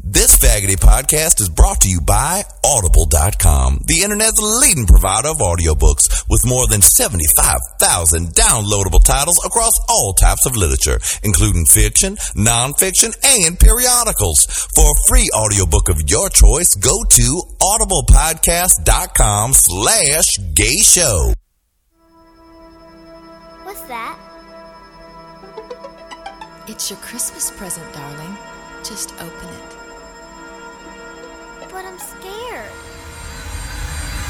This Faggoty podcast is brought to you by Audible.com, the internet's leading provider of audiobooks with more than 75,000 downloadable titles across all types of literature, including fiction, nonfiction, and periodicals. For a free audiobook of your choice, go to audiblepodcast.com slash gay show. What's that? It's your Christmas present, darling. Just open it. But I'm scared.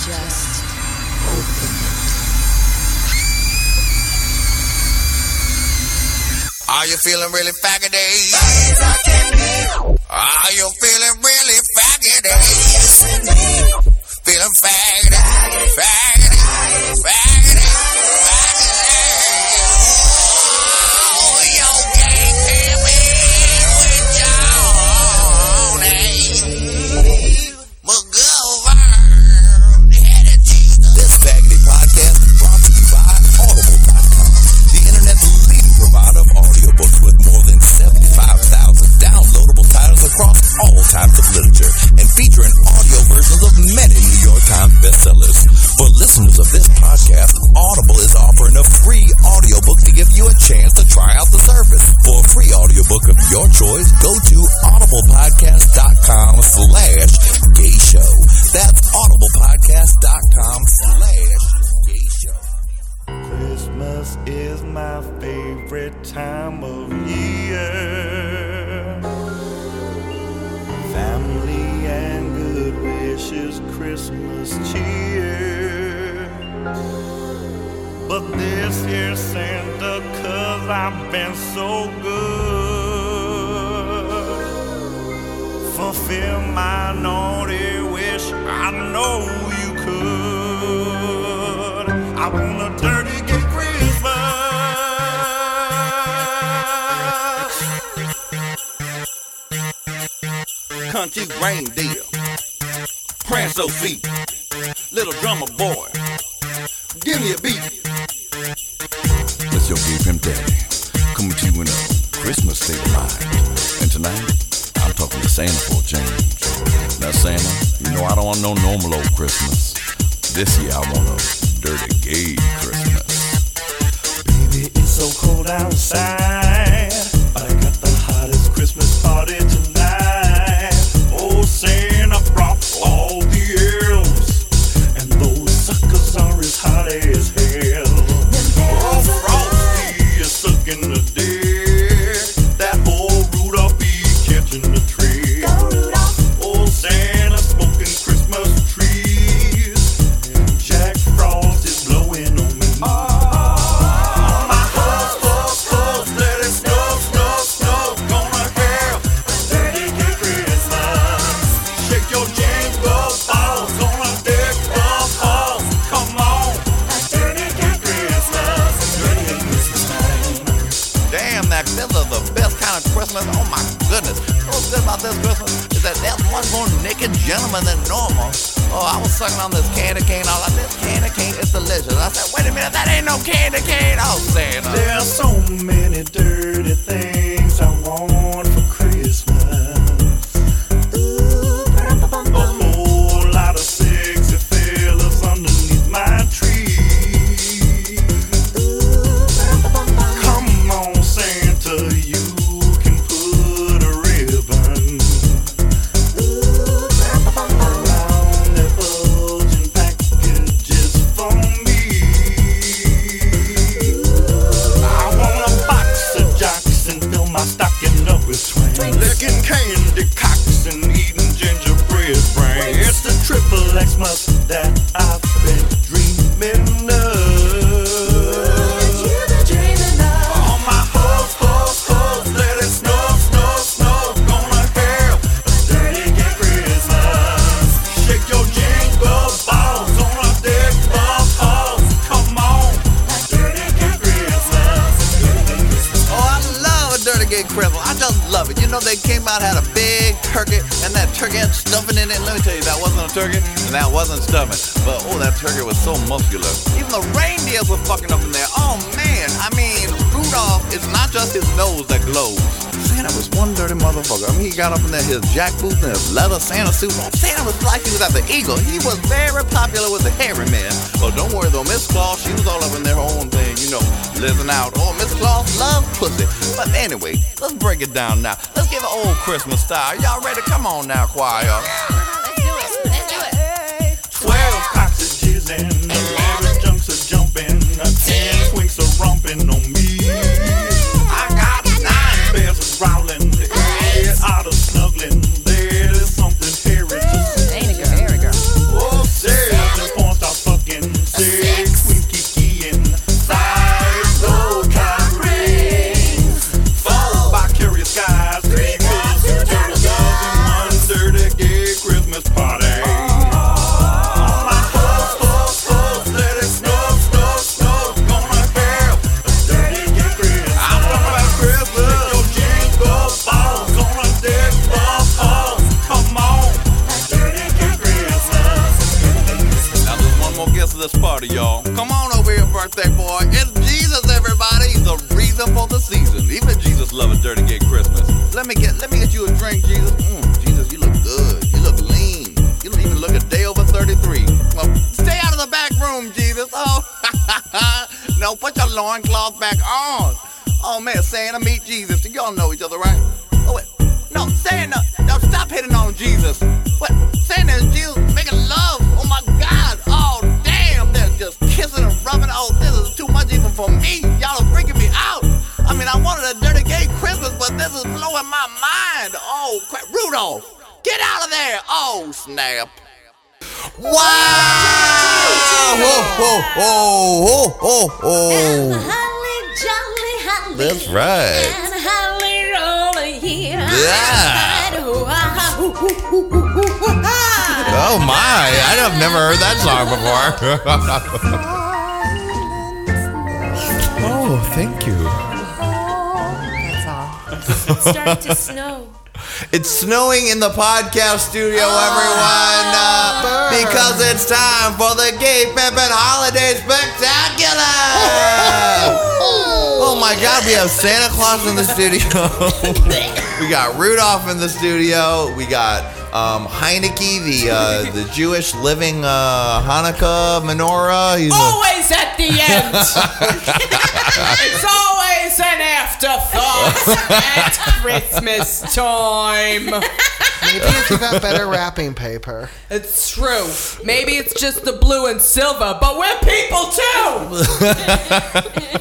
Just open it. Are you feeling really faggoty? Eh? Are you feeling really faggoty? Eh? Feeling faggoty, faggoty, faggoty, faggoty. Eh? All types of literature and featuring audio versions of many New York Times bestsellers. For listeners of this podcast, Audible is offering a free audiobook to give you a chance to try out the service. For a free audiobook of your choice, go to audiblepodcast.com slash gay show. That's audiblepodcast.com slash gay show. Christmas is my favorite time of year. Family and good wishes, Christmas cheer. But this year, Santa, cause I've been so good. Fulfill my naughty wish, I know you could. I want a Country reindeer, Prancer feet, little drummer boy. Give me a beat. Let's your gay pimp daddy coming to you in a Christmas state of mind. And tonight, I'm talking to Santa for a change. Now, Santa, you know I don't want no normal old Christmas. This year, I want a dirty gay Christmas. Baby, it's so cold outside. But I got the hottest Christmas party tonight. All the elves. More naked gentlemen than normal. Oh, I was sucking on this candy cane. All like, this candy cane is delicious. I said, wait a minute, that ain't no candy cane. Oh, Santa. Uh, There's so many dirty things I want suit. Santa was like he was at the Eagle. He was very popular with the hairy men. But don't worry though, Miss Claus, she was all up in their own thing, you know, living out. Oh, Miss Claus loves pussy. But anyway, let's break it down now. Let's give an old Christmas style. Y'all ready? Come on now, choir. But this is blowing my mind. Oh crap, Rudolph, get out of there. Oh snap. Wow! Whoa, whoa, Holly jolly holly. That's right. And holly roll a. Yeah. Oh, Oh my! I've never heard that song before. oh, thank you. That's all. It's starting to snow. It's snowing in the podcast studio, everyone, uh, because it's time for the Gay Pimpin' Holiday Spectacular. Oh my God, we have Santa Claus in the studio. we got Rudolph in the studio. We got um, Heineke, the uh, the Jewish living uh, Hanukkah menorah. He's a- Always at the end. it's always an afterthought at Christmas time. Maybe if you got better wrapping paper. It's true. Maybe it's just the blue and silver, but we're people too.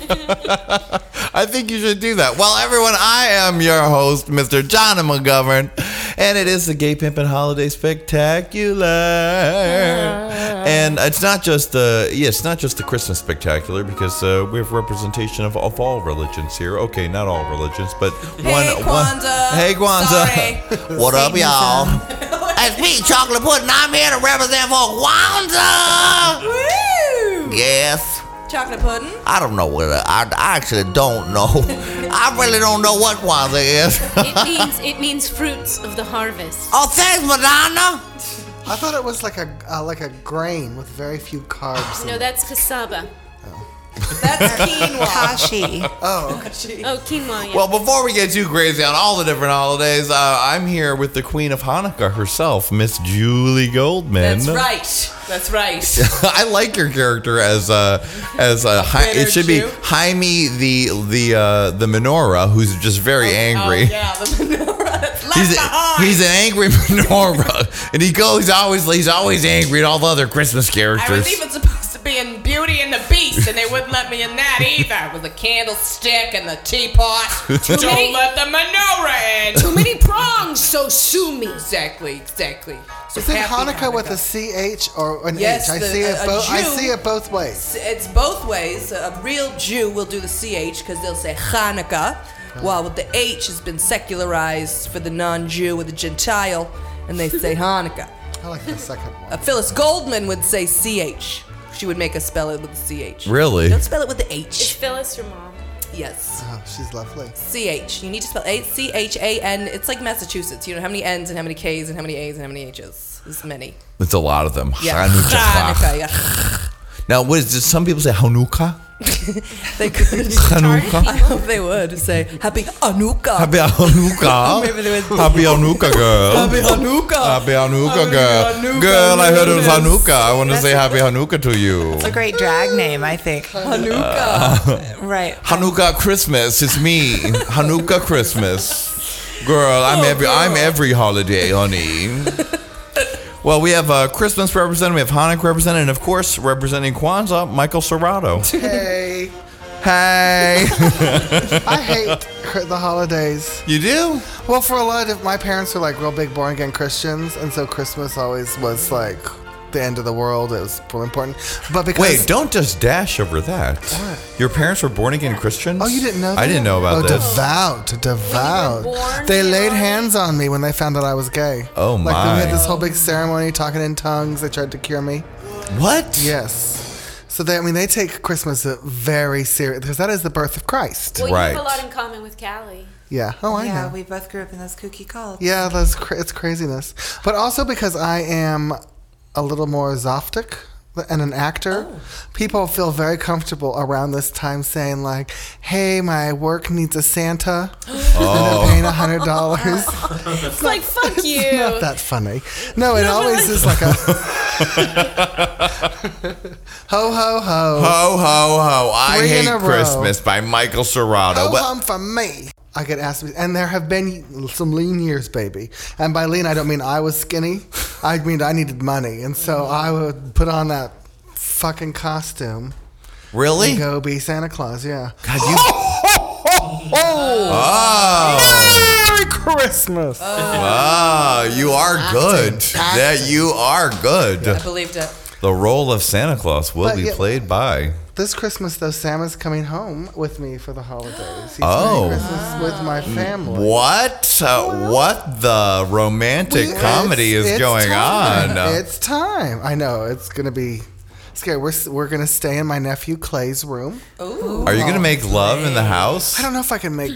I think you should do that. Well, everyone, I am your host, Mr. John McGovern, and it is the Gay Pimpin' Holiday Spectacular. And it's not just the yeah, it's not just the Christmas Spectacular because uh, we have representation of, of all religions here. Okay, not all religions, but one. Hey, one Kwanzaa. hey, Kwanzaa. Sorry. what up, y'all? It's me, Chocolate Pudding. I'm here to represent for Kwanzaa. Woo! Yes. Chocolate pudding. I don't know what I, I actually don't know. I really don't know what Kwanzaa is. It means it means fruits of the harvest. oh, thanks, Madonna. I thought it was like a uh, like a grain with very few carbs. in No, it. that's cassava. That's quinoa. Kashi. Oh, Oh, quinoa. Yeah. Well, before we get too crazy on all the different holidays, uh, I'm here with the Queen of Hanukkah herself, Miss Julie Goldman. That's right. That's right. I like your character as uh, as uh, Hi- it should Jew? be Jaime the the uh, the menorah, who's just very angry. Oh, yeah, the menorah He's, a, he's an angry menorah, and he goes always he's always angry at all the other Christmas I characters. was even supposed to be in Beauty and the Beast, and they wouldn't let me in that either. With the candlestick and the teapot. Don't many- let the menorah in. Too many prongs, so sue me. Exactly, exactly. So is it happy Hanukkah, with a ch or an Yes, h? I the- see it a- a both. I see it both ways. It's both ways. A real Jew will do the CH because they'll say Hanukkah, while with the H has been secularized for the non-Jew or the Gentile, and they say Hanukkah. I like the second Uh, one. Phyllis Goldman would say CH. She would make us spell it with the CH. Really? Don't spell it with the Is H. Phyllis your mom? Yes. Oh, she's lovely. CH. You need to spell A C H A N. It's like Massachusetts. You know how many N's and how many K's and how many A's and how many H's. There's many. It's a lot of them. Yeah. Hanukkah. Hanukkah. Yeah. Now, what is this? Some people say Hanukkah. they could. Hanukkah. I hope they would say Happy Hanukkah. Happy Hanukkah. Maybe they would- Happy Hanukkah, girl. Happy Hanukkah. Happy Hanukkah, girl. Hanukkah, Girl, I heard it was Hanukkah. Hanukkah. I want to say Happy Hanukkah to you. It's a great drag name, I think. Hanukkah. Right. Hanukkah Christmas. It's me. Hanukkah Christmas. Girl, I'm oh, every I'm every holiday, honey. Well, we have uh, Christmas represented, we have Hanukkah represented, and of course, representing Kwanzaa, Michael Serrato. Hey, hey, I hate the holidays. you do? Well, for a lot of my parents are like real big born again Christians, and so Christmas always was like the end of the world. It was really important. But because Wait, don't just dash over that. Your parents were born again Christians? Oh, you didn't know? That? I didn't know about oh, this. devout, devout. born, they they laid hands on me when they found out I was gay. Oh, my! Like we had this whole big ceremony, talking in tongues. They tried to cure me. What? Yes. So they, I mean, they take Christmas very serious because that is the birth of Christ. Well, you have a lot in common with Callie. Yeah. Oh, I Yeah, know. we both grew up in those kooky cults. Yeah, that's cra- it's craziness. But also because I am a little more zaftig and an actor, oh. people feel very comfortable around this time saying like, "Hey, my work needs a Santa, and they're oh. paying a hundred dollars." It's like, fuck you. Not that funny. No, it always is like a ho ho ho. Ho, ho, ho. I Three Hate. Christmas by Michael Serrato. Ho But- hum for me. I get asked, and there have been some lean years, baby. And by lean, I don't mean I was skinny. I mean I needed money, and so I would put on that fucking costume really? and go be Santa Claus. Yeah. God, you. Oh. Oh. Merry Christmas. Wow, you are good. That you are good. I believed it. The role of Santa Claus will But be yeah- played by. This Christmas, though, Sam is coming home with me for the holidays. He's Oh. spending Christmas with my family. What? Uh, what the romantic We- comedy it's- is it's going time. on? It's time. I know it's gonna be scary. We're we're gonna stay in my nephew Clay's room. Are you gonna make love in the house? I don't know if I can make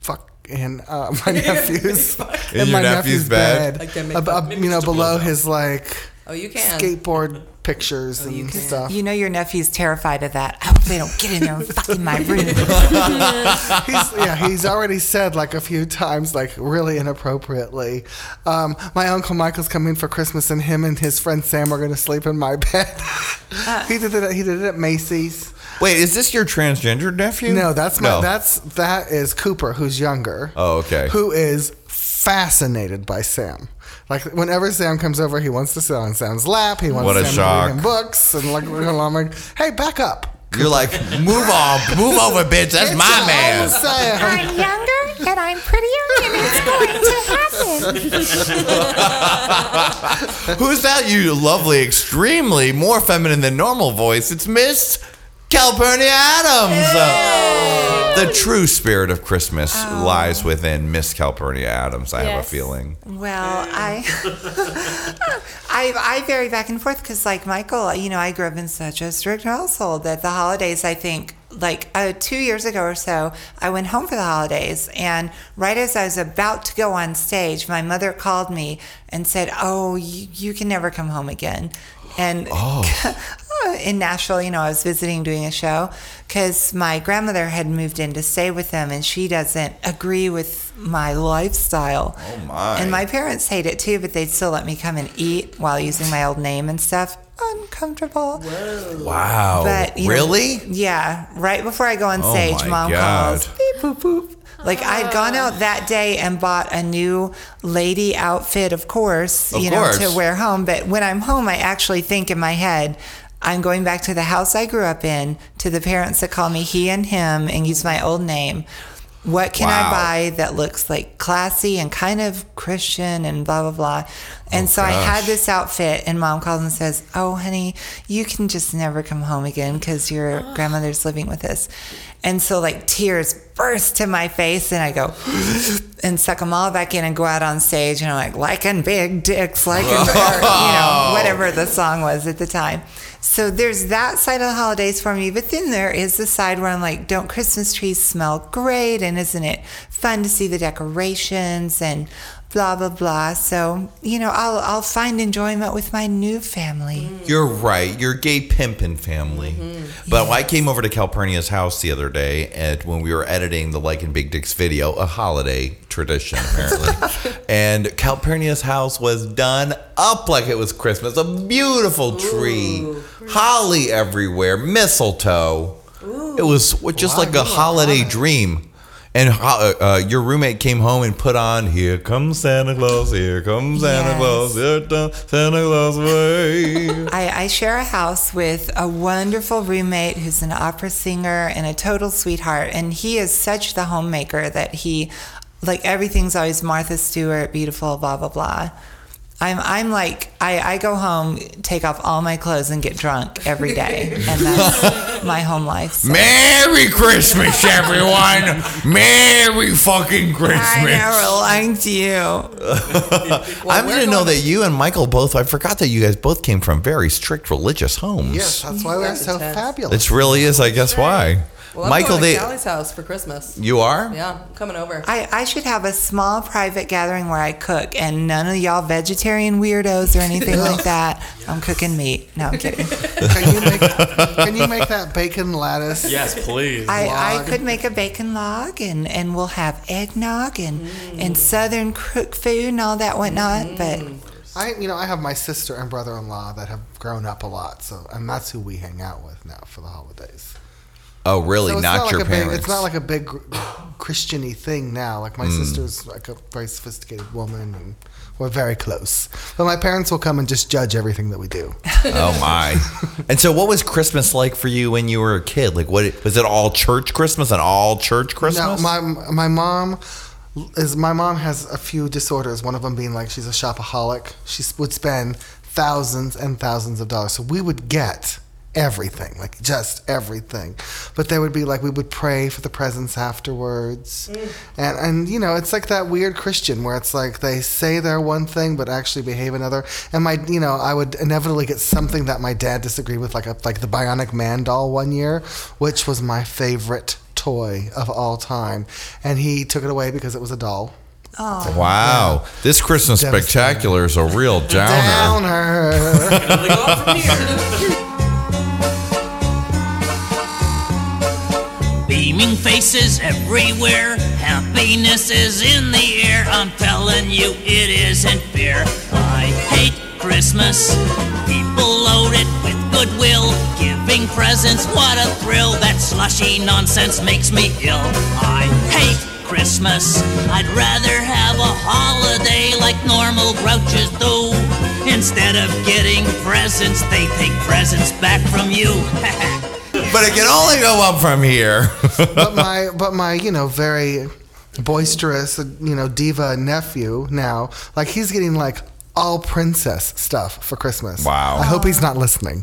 fuck in uh, my nephew's In your nephew's bed? I can make Ab- fuck. ab- you know, below his like Oh, you can. skateboard pictures and stuff. You know your nephew's terrified of that. I hope they don't get in there and fuck in my room. he's, yeah, he's already said like a few times, like really inappropriately. Um, my uncle Michael's coming for Christmas, and him and his friend Sam are going to sleep in my bed. he did it. He did it at Macy's. Wait, is this your transgender nephew? No, that's my. No. That's that is Cooper, who's younger. Oh, okay. Who is fascinated by Sam. Like whenever Sam comes over, he wants to sit on Sam's lap. He wants What a Sam shock. to read him books and like I'm like, hey, back up. You're like, move on, move over, bitch. That's It's my man. Sam. I'm younger and I'm prettier and it's going to happen. Who's that? You lovely, extremely more feminine than normal voice. It's Miss Calpurnia Adams. The true spirit of Christmas lies within Miss Calpurnia Adams. I have a feeling. Well, I, I, I vary back and forth because, like Michael, you know, I grew up in such a strict household that the holidays, I think, like uh, two years ago or so, I went home for the holidays, and right as I was about to go on stage, my mother called me and said, "Oh, you, you can never come home again." And in Nashville, you know, I was visiting doing a show because my grandmother had moved in to stay with them, and she doesn't agree with my lifestyle. Oh, my. And my parents hate it too, but they'd still let me come and eat while using my old name and stuff. Uncomfortable. Wow. But you know, really? yeah. Right before I go on Oh stage, my mom God. calls. Beep boop boop. Like I'd gone out that day and bought a new lady outfit, of course, Of you know, course. to wear home. But when I'm home, I actually think in my head, I'm going back to the house I grew up in, to the parents that call me he and him and use my old name. What can Wow. I buy that looks like classy and kind of Christian and blah blah blah? And Oh, so I had this outfit, and mom calls and says, "Oh, honey, you can just never come home again because your grandmother's living with us." And so like tears burst to my face, and I go and suck them all back in and go out on stage, and I'm like, "Liking big dicks, liking," or, you know, whatever the song was at the time. So there's that side of the holidays for me, but then there is the side where I'm like, don't Christmas trees smell great? And isn't it fun to see the decorations and blah blah blah. So you know, I'll I'll find enjoyment with my new family. Mm. You're right. You're gay pimpin' family. Mm-hmm. But I came over to Calpurnia's house the other day, and when we were editing the Like and Big Dicks video, a holiday tradition apparently, and Calpurnia's house was done up like it was Christmas. A beautiful tree, holly everywhere, mistletoe. It was just like a holiday dream. And uh, uh, your roommate came home and put on "Here Comes Santa Claus, Here Comes Santa Yes. Claus, Here comes Santa Claus way." I, I share a house with a wonderful roommate who's an opera singer and a total sweetheart. And he is such the homemaker that he, like, everything's always Martha Stewart, beautiful, blah, blah, blah. I'm, I'm like, I, I go home, take off all my clothes, and get drunk every day. And that's my home life. So. Merry Christmas, everyone! Merry fucking I Christmas! never liked you. I didn't know that you and Michael both. I forgot that you guys both came from very strict religious homes. Yes, that's why we're so fabulous. it really is. I guess why. Well, I'm Michael, going they to Callie's house for Christmas. you are. Yeah, I'm coming over. I, I should have a small private gathering where I cook and none of y'all vegetarian weirdos or anything like that. I'm cooking meat. No, I'm kidding. can you make can you make that bacon lattice? Yes, please. I, I Log. could make a bacon log and, and we'll have eggnog and, and mm. southern cook food and all that whatnot. Mm. But I you know I have my sister and brother-in-law that have grown up a lot, so and that's who we hang out with now for the holidays. Oh, really? So it's not, your a parents. Big, it's not like a big Christiany thing now. Like my Hmm. sister's like a very sophisticated woman, and we're very close. But my parents will come and just judge everything that we do. oh my! and so, what was Christmas like for you when you were a kid? Like, what was it? All church Christmas and all church Christmas? No, my my mom is my mom has a few disorders. One of them being like she's a shopaholic. She would spend thousands and thousands of dollars. So we would get everything, like just everything. But there would be like we would pray for the presents afterwards, and and you know it's like that weird Christian where it's like they say they're one thing but actually behave another. And my you know I would inevitably get something that my dad disagreed with, like a, like the Bionic Man doll one year, which was my favorite toy of all time, and he took it away because it was a doll. Oh. wow, this Christmas spectacular is a real downer. Downer. Beaming faces everywhere, happiness is in the air. I'm telling you, it isn't fair. I hate Christmas. People load it with goodwill, giving presents, what a thrill. That slushy nonsense makes me ill. I hate Christmas. I'd rather have a holiday like normal grouches do. Instead of getting presents, they take presents back from you. But it can only go up from here. but my but my you know very boisterous you know diva nephew now like he's getting like all princess stuff for Christmas. Wow. I hope he's not listening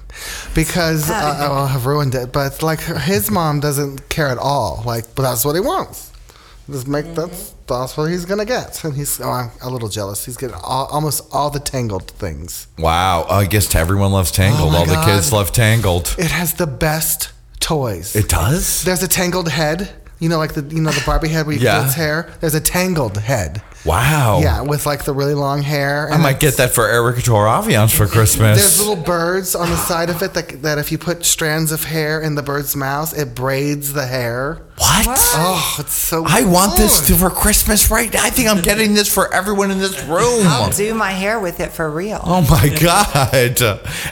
because uh, I'll have ruined it. But like his mom doesn't care at all. Like, but that's what he wants. Just make that's that's what he's gonna get. And he's oh, I'm a little jealous. He's getting all, almost all the Tangled things. wow, I guess everyone loves Tangled. Oh my all the kids love Tangled. It has the best toys. It does. There's a tangled head. You know, like the you know the Barbie head where you Yeah. its hair. There's a tangled head. Wow. Yeah, with like the really long hair. I might get that for Erica Toravians for Christmas. There's little birds on the side of it that, that if you put strands of hair in the bird's mouth, it braids the hair. what? Oh, it's so. I want this good. to, for Christmas right now. I think I'm getting this for everyone in this room. I'll do my hair with it for real. Oh my God.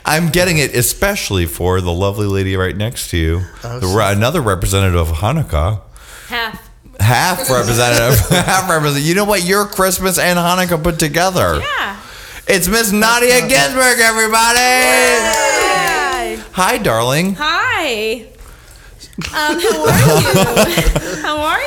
I'm getting it especially for the lovely lady right next to you. Oh, the, another representative of Hanukkah. Half. Half representative. half representative. You know what? Your Christmas and Hanukkah put together. Yeah. It's Miss Nadya Ginsburg, everybody. Hi. Hi, darling. Hi. Um, how are you? how are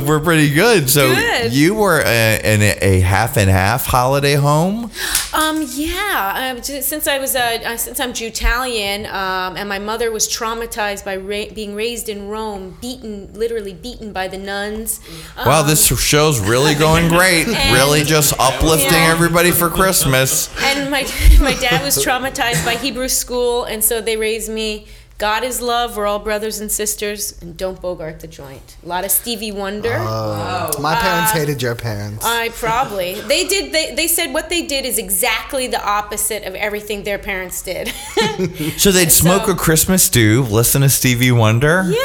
you? We're pretty good. So Good. you were in a, a half and half holiday home. Um, yeah. Um, since I was uh, uh, since I'm Jew-Italian, um, and my mother was traumatized by ra- being raised in Rome, beaten, literally beaten by the nuns. Wow, Um, this show's really going great. And- really just uplifting Yeah. everybody for Christmas. And my my dad was traumatized by Hebrew school, and so they raised me God is love. We're all brothers and sisters, and don't bogart the joint. A lot of Stevie Wonder. Oh, my parents Uh, hated your parents. I probably they did. They they said what they did is exactly the opposite of everything their parents did. So they'd smoke a Christmas stew, listen to Stevie Wonder. Yeah,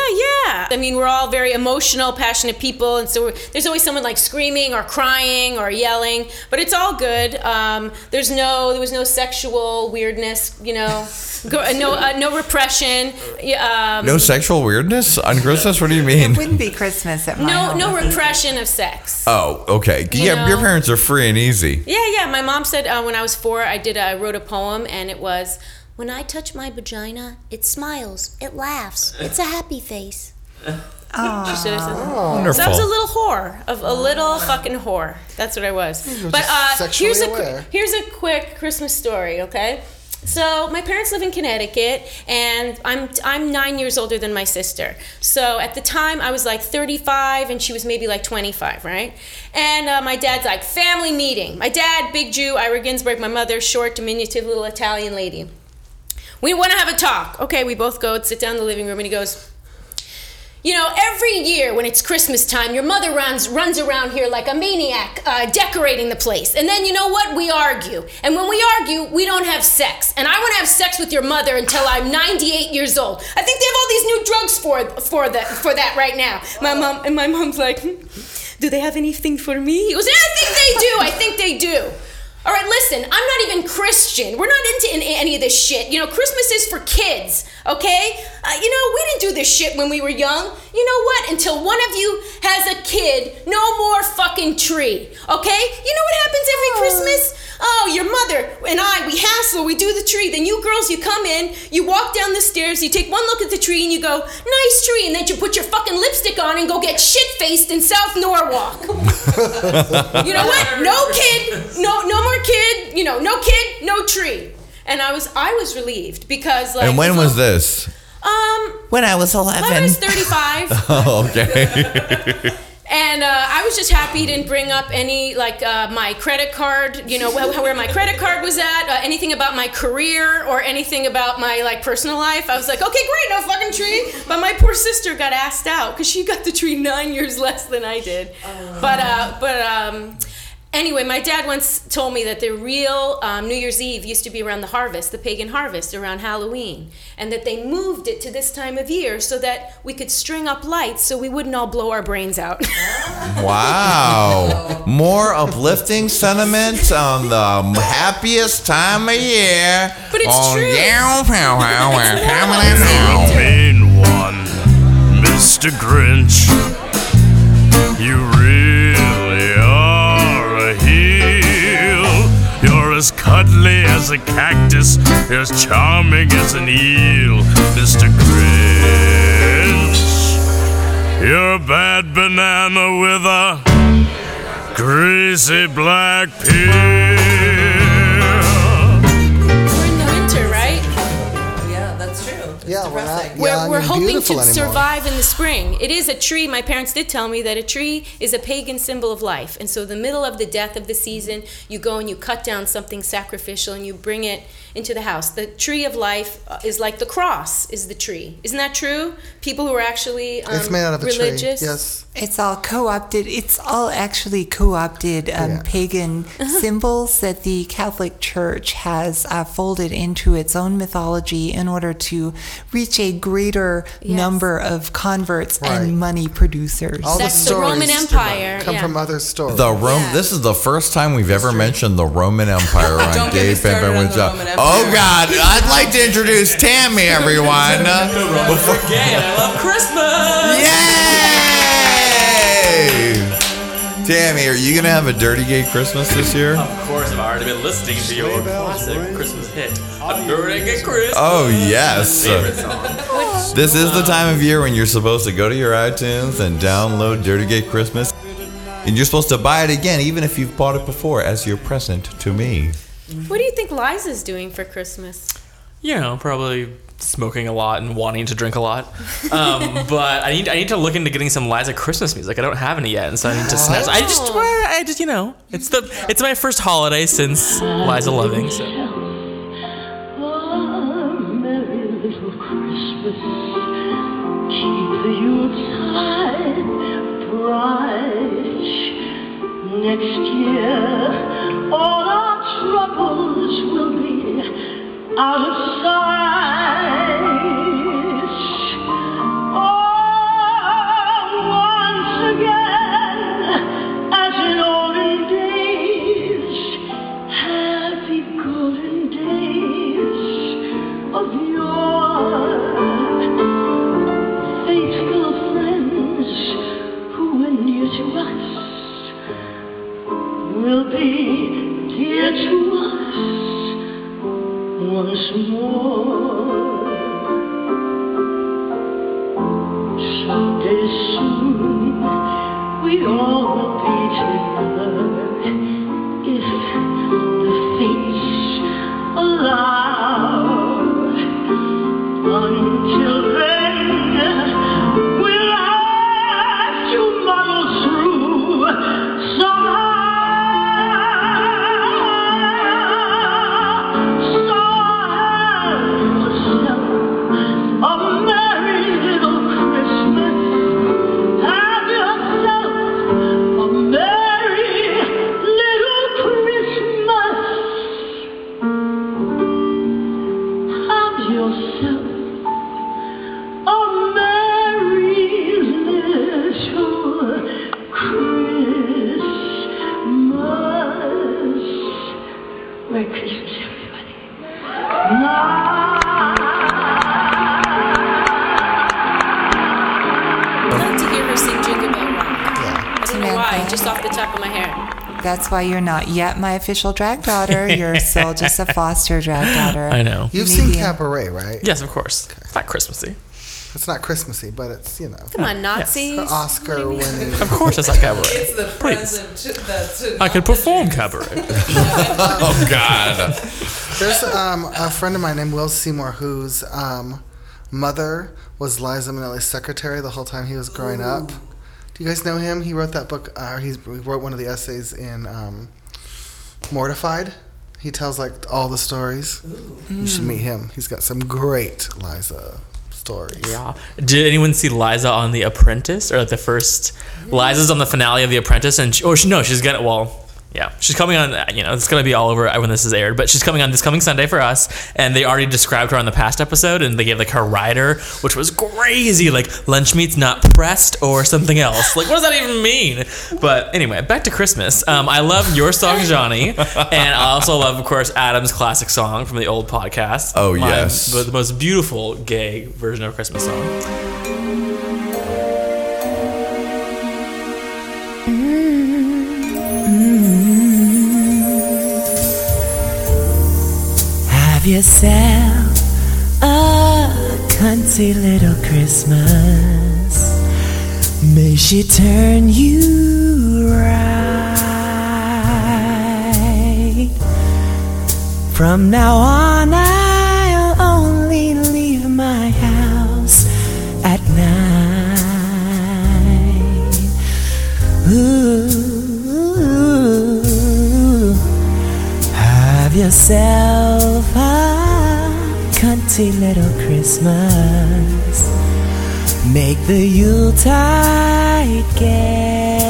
yeah. I mean, we're all very emotional, passionate people, and so we're, there's always someone like screaming or crying or yelling, but it's all good. Um, there's no, there was no sexual weirdness, you know, uh, no, uh, no repression. Yeah, Um, No sexual weirdness on Christmas? What do you mean? It wouldn't be Christmas at my no, home. no repression of sex. Oh, okay. You Yeah, your parents are free and easy. Yeah, yeah. My mom said uh, when I was four, I did. I wrote a poem, and it was, "When I touch my vagina, it smiles, it laughs, it's a happy face." She said it said that. So I was a little whore, of a little fucking whore. That's what I was. But uh, here's a aware. here's a quick Christmas story, okay? So my parents live in Connecticut, and I'm I'm nine years older than my sister. So at the time, I was like 35, and she was maybe like 25, right? And uh, my dad's like family meeting. My dad, big Jew, Ira Ginsburg. My mother, short, diminutive little Italian lady. We want to have a talk. Okay, we both go sit down in the living room, and he goes. You know, every year when it's Christmas time, your mother runs runs around here like a maniac, uh, decorating the place. And then you know what? We argue. And when we argue, we don't have sex. And I want to have sex with your mother until I'm 98 years old. I think they have all these new drugs for for that for that right now. My mom and my mom's like, "Hmm, do they have anything for me? He goes, I think they do. I think they do. All right, listen, I'm not even Christian. We're not into any of this shit. You know, Christmas is for kids, okay? Uh, you know, we didn't do this shit when we were young. You know what? Until one of you has a kid, no more fucking tree, okay? You know what happens every Christmas? Oh, your mother and I, we hassle, we do the tree. Then you girls, you come in, you walk down the stairs, you take one look at the tree, and you go, nice tree. And then you put your fucking lipstick on and go get shit faced in South Norwalk. you know what? No kid, no no more kid. You know, no kid, no tree. And I was I was relieved because like. And when was long- this? Um, When I was when I 11. was 35. Oh, okay. And uh, I was just happy he didn't bring up any like uh, my credit card, you know, wh- where my credit card was at, uh, anything about my career or anything about my like personal life. I was like, okay, great, no fucking tree. But my poor sister got asked out because she got the tree nine years less than I did. But uh, but um. Anyway, my dad once told me that the real um, New Year's Eve used to be around the harvest, the pagan harvest, around Halloween, and that they moved it to this time of year so that we could string up lights so we wouldn't all blow our brains out. Wow. More uplifting sentiment on the happiest time of year. But it's on true. Yow, pow, wow, we're coming in now. mean one, Mr. Grinch. As cuddly as a cactus, as charming as an eel, Mr. Grinch. You're a bad banana with a greasy black peel. Yeah, we're not. We're, we're hoping to anymore. survive in the spring. It is a tree. My parents did tell me that a tree is a pagan symbol of life. And so, the middle of the death of the season, you go and you cut down something sacrificial and you bring it into the house. The tree of life uh, is like the cross, is the tree. Isn't that true? People who are actually um, It's made out of a religious. tree. Yes. It's all co-opted. It's all actually co-opted um, Yeah. pagan symbols that the Catholic Church has uh, folded into its own mythology in order to reach a greater Yes. number of converts Right. and money producers. All That's the the Roman stories Empire, come yeah. from other stories. The Rome. This is the first time we've ever mentioned the Roman Empire on Don't Gay started Pimpin' with the Joe. Oh God! I'd like to introduce Tammy, everyone. Before- Gay, and I love Christmas. Yay! Tammy, are you gonna have a dirty gay Christmas this year? Of course, I've already been listening to your classic Christmas hit, "A Dirty Gay Christmas." Oh yes. This is the time of year when you're supposed to go to your iTunes and download Dirty Gay Christmas. And you're supposed to buy it again, even if you've bought it before, as your present to me. What do you think Liza's doing for Christmas? You know, probably smoking a lot and wanting to drink a lot. Um, but I need I need to look into getting some Liza Christmas music. I don't have any yet, and so I need to snatch. I just oh. well, I just you know it's the it's my first holiday since Liza Loving. So. Oh, out of sight. Once That's why you're not yet my official drag daughter. You're still just a foster drag daughter. I know. You've You seen Cabaret, right? Yes, of course. It's not Christmassy. It's not Christmassy, but it's, you know. Come on, Nazis. Oscar winning. Of course, it's not cabaret. It's the Please. present that's I could perform cabaret. Oh God. There's um, a friend of mine named Will Seymour whose um, mother was Liza Minnelli's secretary the whole time he was growing up. Do you guys know him? He wrote that book. Uh, he wrote one of the essays in um, Mortified. He tells like all the stories. You should meet him. He's got some great Liza stories. Yeah. Did anyone see Liza on The Apprentice or like the first? Liza's on the finale of The Apprentice, and she, oh she, no, she's gonna well. Yeah, she's coming on. You know, it's gonna be all over when this is aired, but she's coming on this coming Sunday for us. And they already described her on the past episode, and they gave like her rider, which was crazy, like lunch meat's not pressed or something else. Like, what does that even mean? But anyway, back to Christmas. Um, I love your song, Johnny, and I also love, of course, Adam's classic song from the old podcast. Oh, My- yes. the, the most beautiful gay version of a Christmas song. Yourself a cunty little Christmas. May she turn you right. From now on, I'll only leave my house at night. Ooh, have yourself a cunty little Christmas. Make the Yuletide gay.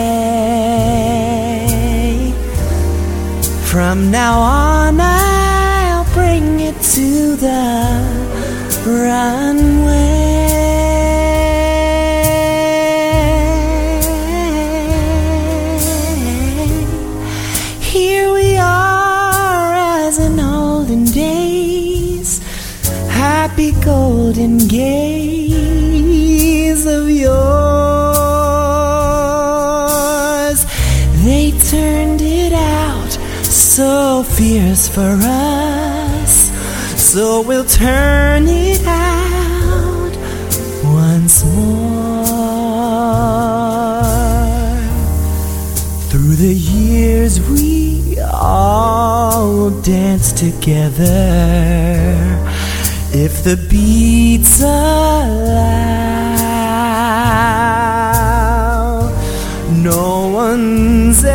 From now on, I'll bring it to the runway. Fierce for us, so we'll turn it out once more. Through the years we all danced together. If the beats allow, no one's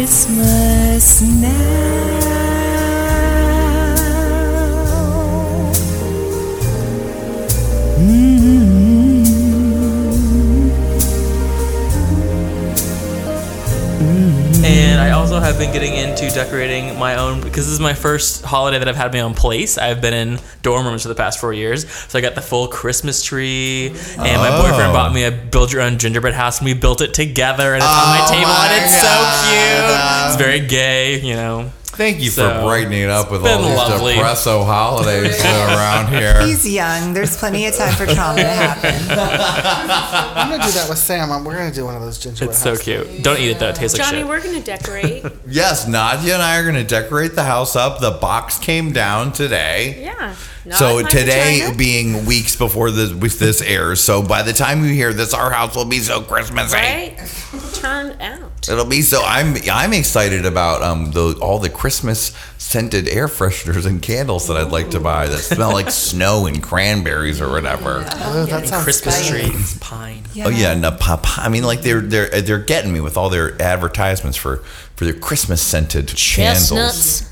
Christmas now. Been getting into decorating my own because this is my first holiday that I've had my own place. I've been in dorm rooms for the past four years, so I got the full Christmas tree, and my Oh. boyfriend bought me a build your own gingerbread house, and we built it together, and it's on my Oh table, my and it's God. so cute. It's very gay, you know. Thank you So, for brightening it up with all these lovely. depresso holidays around here. He's young. There's plenty of time for trauma to happen. I'm gonna do that with Sam. We're gonna do one of those gingerbread. It's so cute. Don't eat it though; it tastes like shit. Johnny, we're gonna decorate. Yes, Nadya and I are going to decorate the house up. The box came down today. yeah. Not so today vagina. being weeks before this with this airs, so by the time you hear this, our house will be so Christmassy. right? Turned out. It'll be so. I'm I'm excited about um the all the Christmas scented air fresheners and candles that I'd like to buy that smell like snow and cranberries or whatever. Oh, that sounds Christmas spicy. trees, pine. Oh yeah, and the pop. I mean, like they're they're they're getting me with all their advertisements for for their Christmas scented candles. Chestnuts.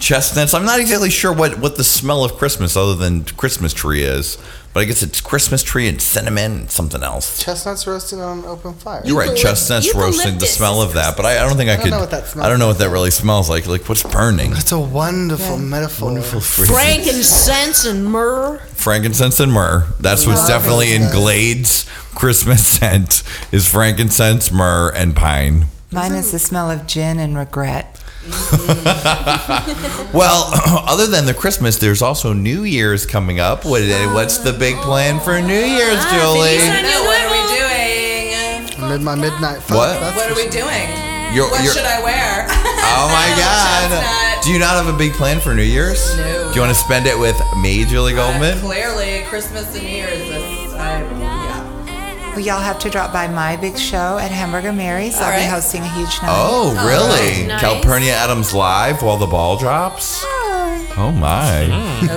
Chestnuts. I'm not exactly sure what what the smell of Christmas other than Christmas tree is, but I guess it's Christmas tree and cinnamon and something else. Chestnuts roasted on open fire. You're right, chestnuts roasted. The smell of that, but I, I don't think I, I don't could. know what that smells I don't know what that really smells like. Like what's burning? It's a wonderful metaphor. Wonderful Frankincense and myrrh. frankincense and myrrh. That's what's definitely in. Glade's Christmas scent is frankincense, myrrh, and pine. Mine is the smell of gin and regret. Mm-hmm. Well, other than the Christmas, there's also New Year's coming up. What, eh, what's the big plan for New Year's, Ah, Julie? No, what are we doing? Mid my midnight fun. What? That's What are we doing? You're- what you're- should I wear? Oh my God! Do you not have a big plan for New Year's? No. Do you want to spend it with me, Julie uh, Goldman? Clearly, Christmas and New Year's. This, I, um, yeah. Well, y'all have to drop by my big show at Hamburger Mary's. I'll All be hosting a huge night. Oh, really? nice. Calpurnia Addams live while the ball drops. Oh my!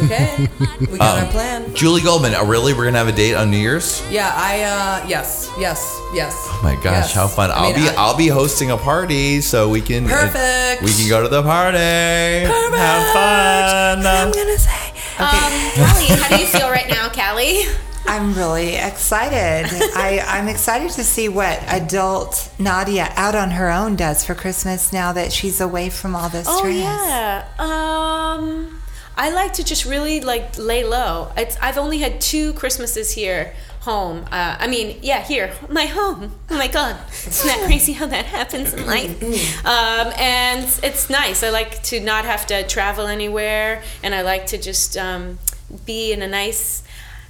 Okay. We got Um, our plan. Julie Goldman, uh, really? We're gonna have a date on New Year's? Yeah, I, uh, yes, yes, yes. Oh my gosh, Yes. how fun! I I'll mean, be I- I'll be hosting a party, so we can Perfect. we can go to the party. Perfect. Have fun. I'm gonna say. Um, Callie, how do you feel right now, Callie? I'm really excited. I, I'm excited to see what adult Nadya out on her own does for Christmas now that she's away from all this Oh stress. yeah. Um, I like to just really like lay low. It's, I've only had two Christmases here home. Uh, I mean, yeah, here, my home. Oh my god, isn't that crazy how that happens in life? Um, and it's nice. I like to not have to travel anywhere, and I like to just um, be in a nice.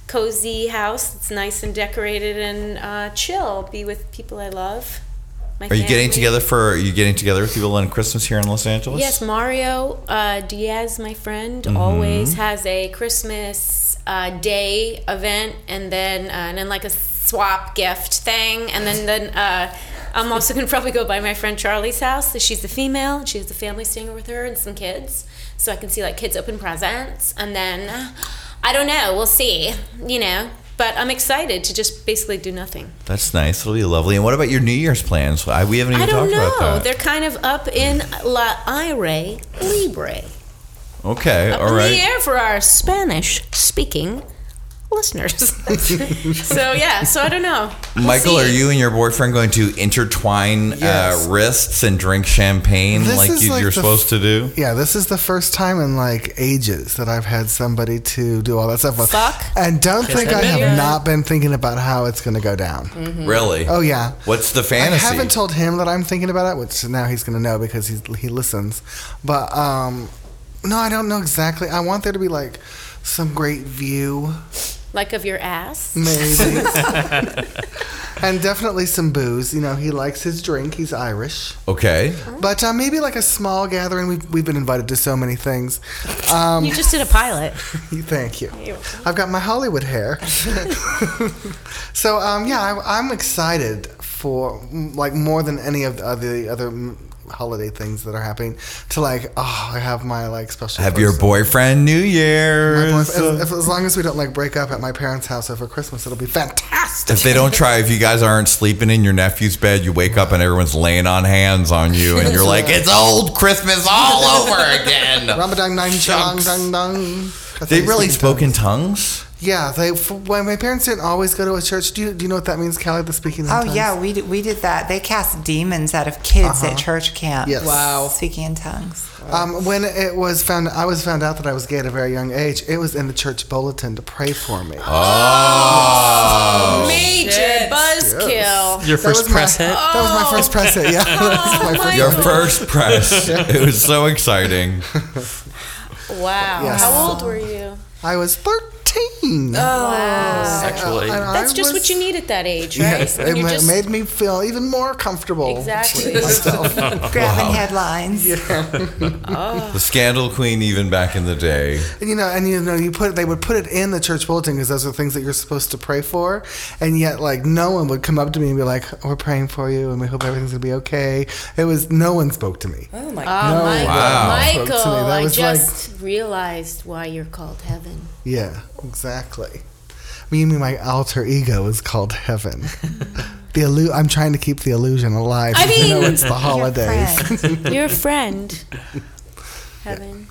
Cozy house that's nice and decorated and uh, chill. Be with people I love. My Are you getting together for? Are you getting together with people on Christmas here in Los Angeles? Yes, Mario uh, Diaz, my friend, Mm-hmm. always has a Christmas uh, day event, and then uh, and then like a swap gift thing, and then then uh, I'm also gonna probably go by my friend Charlie's house. She's a female. She has the family staying with her and some kids, so I can see like kids open presents, and then I don't know. We'll see. You know. But I'm excited to just basically do nothing. That's nice. It'll be lovely. And what about your New Year's plans? I, we haven't even I don't talked know. about that. They're kind of up in La Ire Libre. Okay, up all in right. the air for our Spanish speaking listeners. so yeah, so I don't know. We'll Michael, see. are you and your boyfriend going to intertwine Yes. uh, wrists and drink champagne This like, you, like you're the supposed to do? Yeah, this is the first time in like ages that I've had somebody to do all that stuff with. Fuck. And don't think I have Yeah. not been thinking about how it's going to go down. Really? Oh yeah. What's the fantasy? I haven't told him that I'm thinking about it, which now he's going to know because he's, he listens. But um, no, I don't know exactly. I want there to be like some great view, like of your ass? maybe, and definitely some booze. You know, he likes his drink. He's Irish. okay. But uh, maybe like a small gathering. We've, we've been invited to so many things. Um, You just did a pilot. Thank you. I've got my Hollywood hair. so um, yeah, I, I'm excited for like more than any of the other, other mm, holiday things that are happening to like oh I have my like special. Have your boyfriend New Year's. boyfriend- if- as long as we don't like break up at my parents' house over Christmas, it'll be fantastic. If they don't try, if you guys aren't sleeping in your nephew's bed, you wake up and everyone's laying on hands on you, and you're like, "It's old Christmas all over again." Ramadan nine chong dong dong. They really spoke in tongues. Tongues. Yeah, they. When my parents didn't always go to a church. Do you, do you know what that means, Callie? The speaking in tongues? Oh tongues. yeah, we did, we did that. They cast demons out of kids Uh-huh. at church camp. Yes. Wow. Speaking in tongues. Um, when it was found, I was found out that I was gay at a very young age. It was in the church bulletin to pray for me. Oh. Major Shit. buzzkill. Your first was my- press hit. That was my first press hit. Yeah, that's my first. Your first press. It was so exciting. Wow. Yes. How old were you? I was thirteen. Oh. Wow. Sexually. And I That's just was- what you need at that age, right? Yes, it you're ma- just- made me feel even more comfortable. Exactly. with myself. Grabbing headlines. Ah. The scandal queen, even back in the day. And you know, and you know, you put they would put it in the church bulletin because those are things that you're supposed to pray for, and yet like no one would come up to me and be like, "We're praying for you, and we hope everything's gonna be okay." It was no one spoke to me. Oh my Oh, god. No. Michael, Wow. Spoke to me. Michael, That I was like- just realized why you're called heaven. Yeah, exactly. Me, me, my alter ego is called heaven. the illu- I'm trying to keep the illusion alive. I even though mean- it's the holidays. You're a friend. Heaven.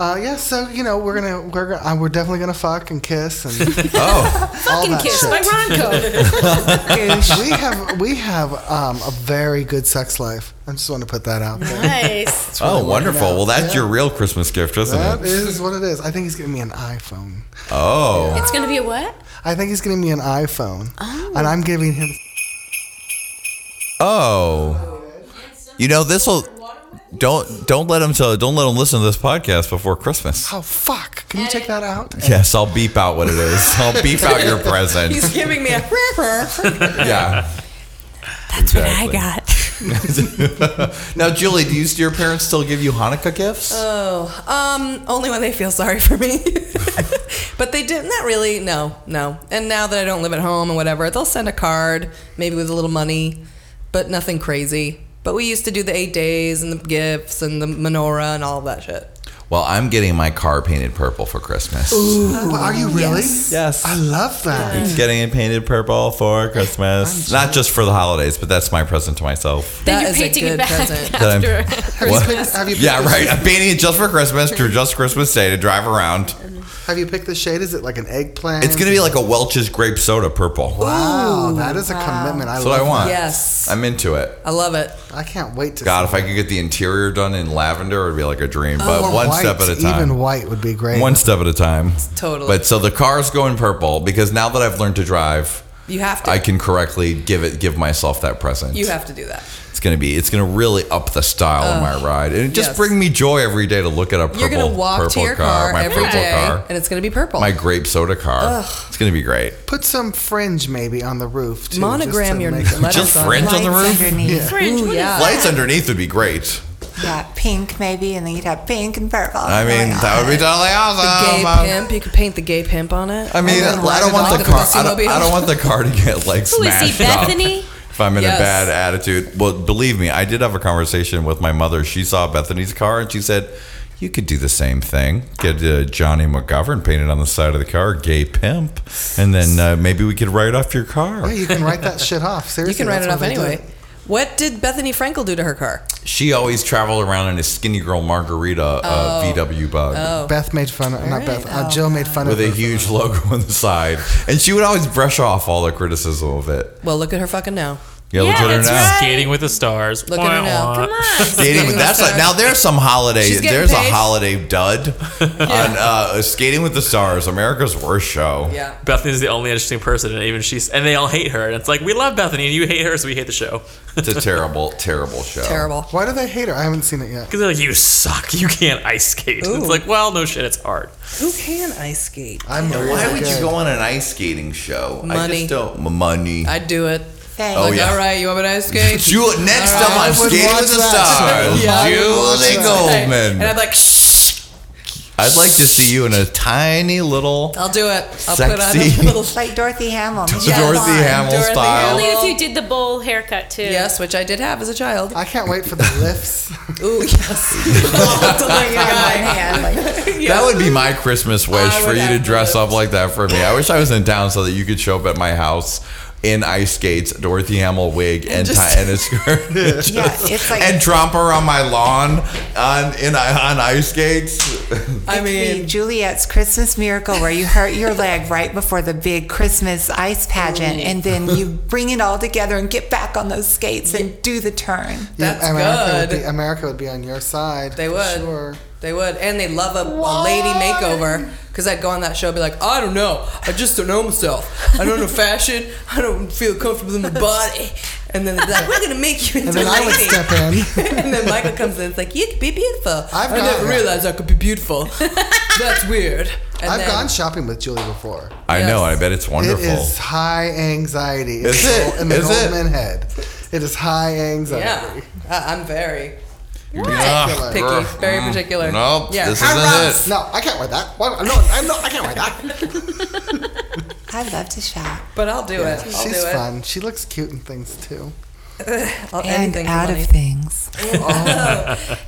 Uh, yeah, so you know we're gonna we're gonna, uh, we're definitely gonna fuck and kiss and Oh, all Fucking that kiss shit. by Ronco. we have we have um, a very good sex life. I just want to put that out there. nice. oh, wonderful. Well, that's Yeah. your real Christmas gift, isn't That it? is what it is. I think he's giving me an iPhone. Oh. It's gonna be a what? I think he's giving me an iPhone, oh. and I'm giving him. Oh. You know, this will. Don't don't let him tell. Don't let him listen to this podcast before Christmas. Oh fuck! Can you take that out? Yes, I'll beep out what it is. I'll beep out your present. He's giving me a. Yeah. That's what I got. Now, Julie, do, you, do your parents still give you Hanukkah gifts? Oh, um, only when they feel sorry for me. but they did not That really. No, no. And now that I don't live at home and whatever, they'll send a card, maybe with a little money, but nothing crazy. But we used to do the eight days and the gifts and the menorah and all that shit. Well, I'm getting my car painted purple for Christmas. Ooh, are you really? Yes. I love that. It's getting it painted purple for Christmas. Not just for the holidays, but that's my present to myself. Then That you're is a painting it good back present. That I'm- after. What? Have you Yeah, right. I'm painting it just for Christmas, to just Christmas Day to drive around. Have you picked the shade? Is it like an eggplant? It's gonna be like a Welch's grape soda purple. Wow, that is a commitment. I That's love what I want. Yes. I'm into it. I love it. I can't wait to. God, see if I could get the interior done in lavender, it would be like a dream. But one white. step at a time. Even white would be great. One step at a time. Totally. But so the car's going purple because now that I've learned to drive, You have to. I can correctly give it, give myself that present. You have to do that. It's gonna be, it's gonna really up the style of my ride, and it just yes. bring me joy every day to look at a purple, You're gonna walk purple to your car, car, my every purple day, car, and it's gonna be purple. my grape soda car. It's gonna be great. Put some fringe maybe on the roof. Too, Monogram just to your make letters Just fringe on the roof. underneath. Fringe, Ooh, yeah. Lights underneath would be great. Yeah, pink maybe, and then you'd have pink and purple. I mean, that would be totally awesome. The Um, gay pimp. You could paint the gay pimp on it. I mean, then I don't it want off the the car. I don't, I don't want the car to get like smashed Who is he, smashed up. Bethenny? If I'm in Yes. a bad attitude, well, believe me, I did have a conversation with my mother. She saw Bethenny's car and she said, "You could do the same thing. Get uh, Johnny McGovern painted on the side of the car, gay pimp, and then uh, maybe we could write off your car." Yeah, you can write that shit off. Seriously, you can write that's it off what they do. anyway. What did Bethenny Frankel do to her car? She always traveled around in a skinny girl margarita uh, VW bug. Beth made fun of not Beth. Uh, Jill made fun With of With a huge logo on the side, and she would always brush off all the criticism of it. Well, look at her fucking now. Yeah, look Yeah, at her that's now. right. Skating with the stars. Look at her now. Wah, wah. Come on. Skating with that's like, now there's some holiday She's getting there's a holiday dud on uh, Skating with the Stars, America's worst show. Yeah. Bethenny's the only interesting person, and even she's and they all hate her. And it's like we love Bethenny, and you hate her, so we hate the show. It's a terrible, terrible show. Terrible. Why do they hate her? I haven't seen it yet. Because they're like, you suck. You can't ice skate. Ooh. It's like, well, no shit, it's hard. Who can ice skate? I'm really Why would you good. go on an ice skating show? I Money. just don't m- money. I'd do it. Thanks. Oh, Like, yeah. all right, you want me to ice skate? Ju- next All up right. on would Skating with the that. Stars, Yeah, I would watch Julie that. Goldman. And I'd like, shh. I'd like to see you in a tiny little I'll do it. I'll put on a Sexy. little. Like Dorothy Hamill. Dorothy Hamill Dorothy style. Only if you did the bowl haircut too. Yes, which I did have as a child. I can't wait for the lifts. Ooh, yes. Oh, to look guy. That would be my Christmas wish I for you to have dress up like that for me. I wish I was in town so that you could show up at my house in ice skates, Dorothy Hamill wig, and, just- tie, and a skirt. Yeah, it's like- and tromp around my lawn on in on ice skates. I The mean, Juliet's Christmas Miracle, where you hurt your leg right before the big Christmas ice pageant, and then you bring it all together and get back on those skates and do the turn. That's America Would good. be, America would be on your side. They for would. Sure. They would, and they'd love a, a lady makeover. Because I'd go on that show, and be like, I don't know, I just don't know myself. I don't know fashion. I don't feel comfortable in my body. And then they'd be like, we're gonna make you into And then a I would lady. step in. and then Michael comes in. It's like you could be beautiful. I've I got- never realized I could be beautiful. That's weird. And I've then- gone shopping with Julie before. I know. I bet it's wonderful. It is high anxiety. Is It's it? In the Is it? Goldman head. It is high anxiety. Yeah, I'm very Ah, picky, grr. very Mm, particular. Nope, Yeah. this isn't it. No, I can't wear that. What? No, I'm not, I can't wear that. I love to shop. But I'll do Yeah, it. I'll she's do it. fun. She looks cute in things too. And out of things. That's what he said.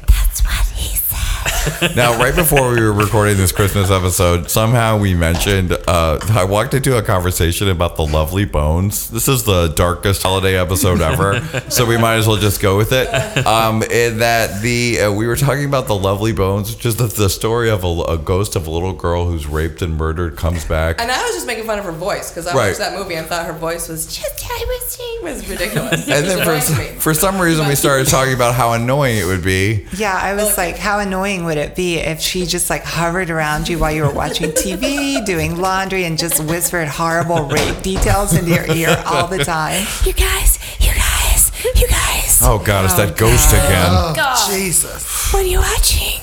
Now, right before we were recording this Christmas episode, somehow we mentioned uh, I walked into a conversation about the Lovely Bones. This is the darkest holiday episode ever, so we might as well just go with it. Um, in that the uh, we were talking about the Lovely Bones, which is the, the story of a, a ghost of a little girl who's raped and murdered comes back. And I was just making fun of her voice because I Right. watched that movie and thought her voice was just I was she was ridiculous. And then for, for some reason we started talking about how annoying it would be. Yeah, I was like, how annoying would it be if she just like hovered around you while you were watching TV, doing laundry, and just whispered horrible rape details into your ear all the time? You guys, you guys, you guys. Oh God, it's that ghost again. Oh, God. Jesus. What are you watching?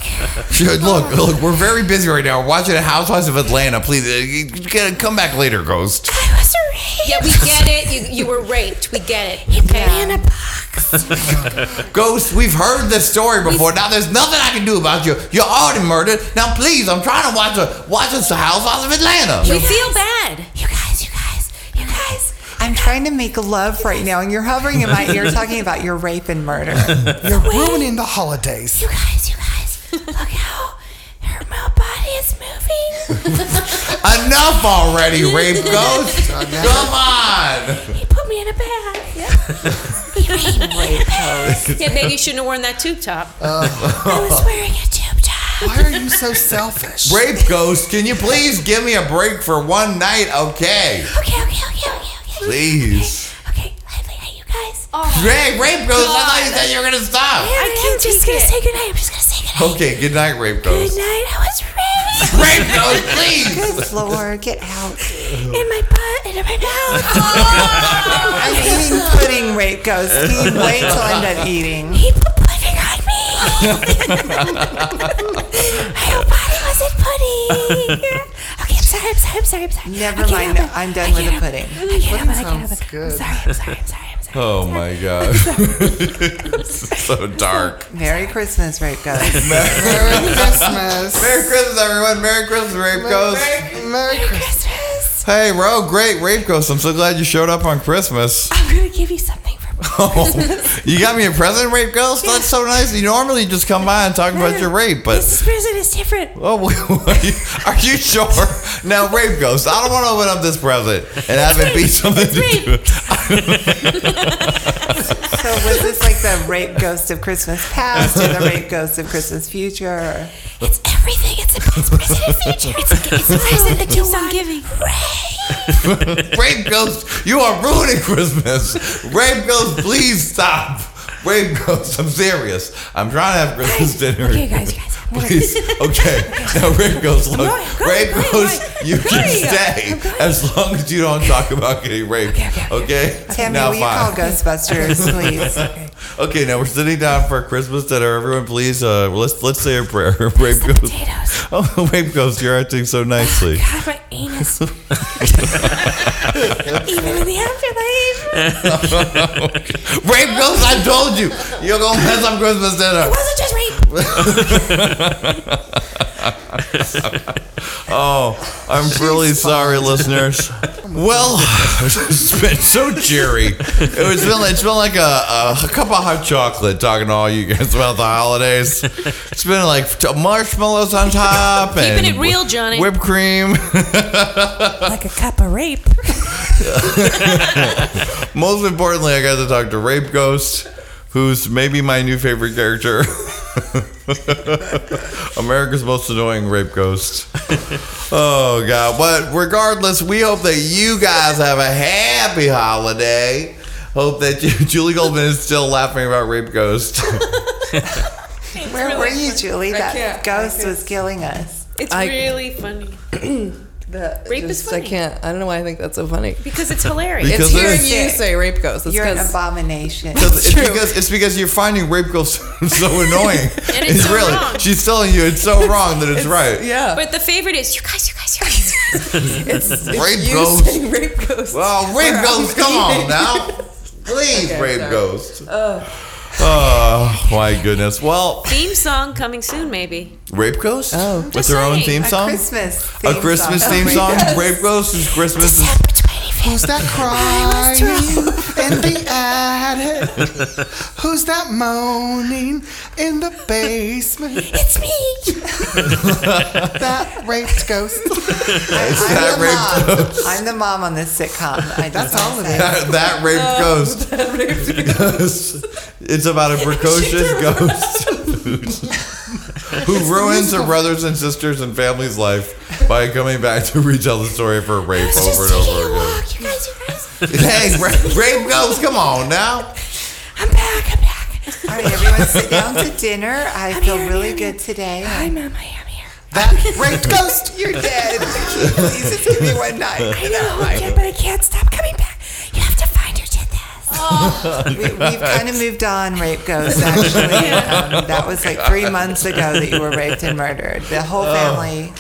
Should- Look, look, we're very busy right now. We're watching Housewives of Atlanta. Please, uh, you gotta come back later, Ghost. I was raped. Yeah, we get it. You, you were raped. We get it. Okay. In a box. Ghost, we've heard this story before. Now there's nothing I can do about you. You're already murdered. Now please, I'm trying to watch a watch this Housewives of Atlanta. We feel bad. You guys, you guys, you guys. I'm trying to make love right now, and you're hovering in my ear talking about your rape and murder. You're ruining the holidays. You guys, you guys. Look how her male body is moving. Enough already, rape ghost. Come on. He put me in a bag. He made me in a bag. Yeah, maybe you shouldn't have worn that tube top. Oh. I was wearing a tube top. Why are you so selfish? Rape ghost, can you please give me a break for one night? Okay, Okay, okay, okay, okay, okay. please. Okay, lively, hey, you guys. Hey, rape ghost, I thought you said you were gonna stop. I am just gonna say goodnight. I'm just gonna say goodnight. Okay, good night, rape Ghost. Good ghost. night. I was raped Rape ghost, please. Good Lord, get out. in my butt and in my mouth. I'm eating pudding, rape ghost. Can wait till I'm done eating? He put pudding on me. I hope I wasn't pudding. Okay, I'm sorry. I'm sorry. I'm sorry. I'm sorry. Never mind. I'm done with can't the help it. pudding. I can't help it. I can't Sounds help it. I'm good. sorry. I'm sorry. I'm sorry. I'm sorry. Oh my god. so dark. Merry Christmas, rape ghost. Merry Christmas. Merry Christmas, everyone. Merry Christmas, Rape Ghost. Merry Christmas. Christmas. Hey, Ro, great Rape Ghost. I'm so glad you showed up on Christmas. I'm gonna give you something for Oh, you got me a present, Rape Ghost? That's so nice. You normally just come by and talk about your rape, but. This present is different. Oh, are you, are you sure? Now, Rape Ghost, I don't want to open up this present and have it be something to do. So was this like the rape ghost of Christmas past or the rape ghost of Christmas future? It's everything. It's, it's present and future. It's, it's the present that keeps on giving. Rape. Rape Ghost, you are ruining Christmas. Rape Ghost, please stop. Rape Ghost, I'm serious. I'm trying to have Christmas dinner. Okay, guys, you guys. Please, okay. Now, Rape Ghost, look. going, I'm going, Rape I'm Ghost, you can stay as long as you don't talk about getting raped. Okay, okay, Okay? Tammy, now, will you call. Ghostbusters, please? Okay, okay, now we're sitting down for Christmas dinner. Everyone, please, uh, let's let's say a prayer. Rape Ghost. Potatoes. Oh, Rape Ghost, you're acting so nicely. God, my anus. Even in the afterlife. Rape Ghost, I told you. You're going to mess up Christmas dinner. It wasn't just rape. oh, I'm really sorry, listeners. Well, it's been so cheery. It was been, it's been like a, a, a cup of hot chocolate talking to all you guys about the holidays. It's been like marshmallows on top and Keeping it real, Johnny. whipped cream. like a cup of rape. Most importantly, I got to talk to Rape Ghost, who's maybe my new favorite character. America's most annoying rape ghost. Oh God! But regardless, we hope that you guys have a happy holiday. Hope that you, Julie Goldman is still laughing about rape ghost. Where were you, Julie? That ghost was killing us. It's I- really funny That Rape is funny. I can't. I don't know why I think that's so funny. because it's hilarious. Because it's hearing you say rape ghost. It's You're an 'cause- abomination. Because it's because it's because you're finding rape ghost so annoying. And it's so really wrong. she's telling you it's so wrong that it's, right. yeah. But the favorite is you guys, you guys, you guys. You guys. it's, Rape it's you ghost. saying rape ghost. Well, rape Or ghost, come on now. Please, Okay, rape sorry. ghost. Oh Oh, my goodness. Well, Theme song coming soon, maybe. Rape Ghost? Oh. With Just their own saying. theme A song? Christmas A Christmas song. theme Oh, song? yes. Rape Ghost is Christmas. Who's that crying in the attic? Who's that moaning in the basement? It's me. That raped ghost. It's I'm that the rape mom. ghost. I'm the mom on this sitcom. I just That's all wanna it say. That, that raped oh, ghost. it's about a precocious ghost who ruins her brothers and sisters and family's life by coming back to retell the story of her rape over and over again. Walk, you guys, you guys. Hey, rape, rape ghost, come on now. I'm back. I'm back. All right, everyone sit down to dinner. I feel here, I'm really here, good today. Hi, Mom. I am here. That raped ghost. You're dead. Please just give me one night. I know, I can, but I can't stop coming back. You have to find her to this. We, we've kind of moved on, rape ghost. Actually, um, that was like three months ago that you were raped and murdered. The whole family.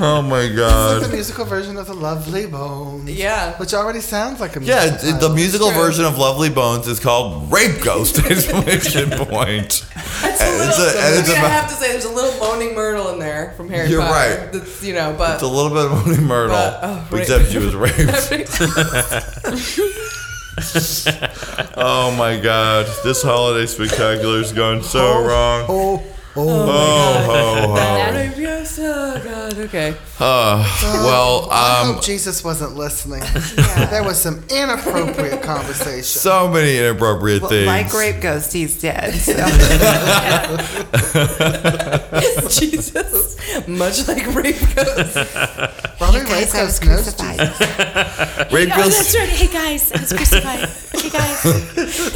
Oh my It's god. like the musical version of The Lovely Bones. Yeah. Which already sounds like a musical. Yeah, it- the title. musical version of Lovely Bones is called Rape Ghost! Exclamation point. And it's a- and it's I, mean, I about- have to say, there's a little moaning Myrtle in there from Harry Potter. You're right. That's, you know, but It's a little bit of Moody Myrtle, But, oh, except she was raped. oh my god, this holiday spectacular is going so wrong. Oh, oh. Oh, ho, ho. rape, yes, oh god, okay. Uh, well, I um, hope Jesus wasn't listening. Yeah. There was some inappropriate conversation. so many inappropriate Well, things. My grape ghost, he's dead. So. Jesus, much like rape ghost. Probably You rape guys, I was ghost knows crucified. Jesus. Rape Oh, Ghost. that's right. Hey guys, I was crucified. Hey guys. You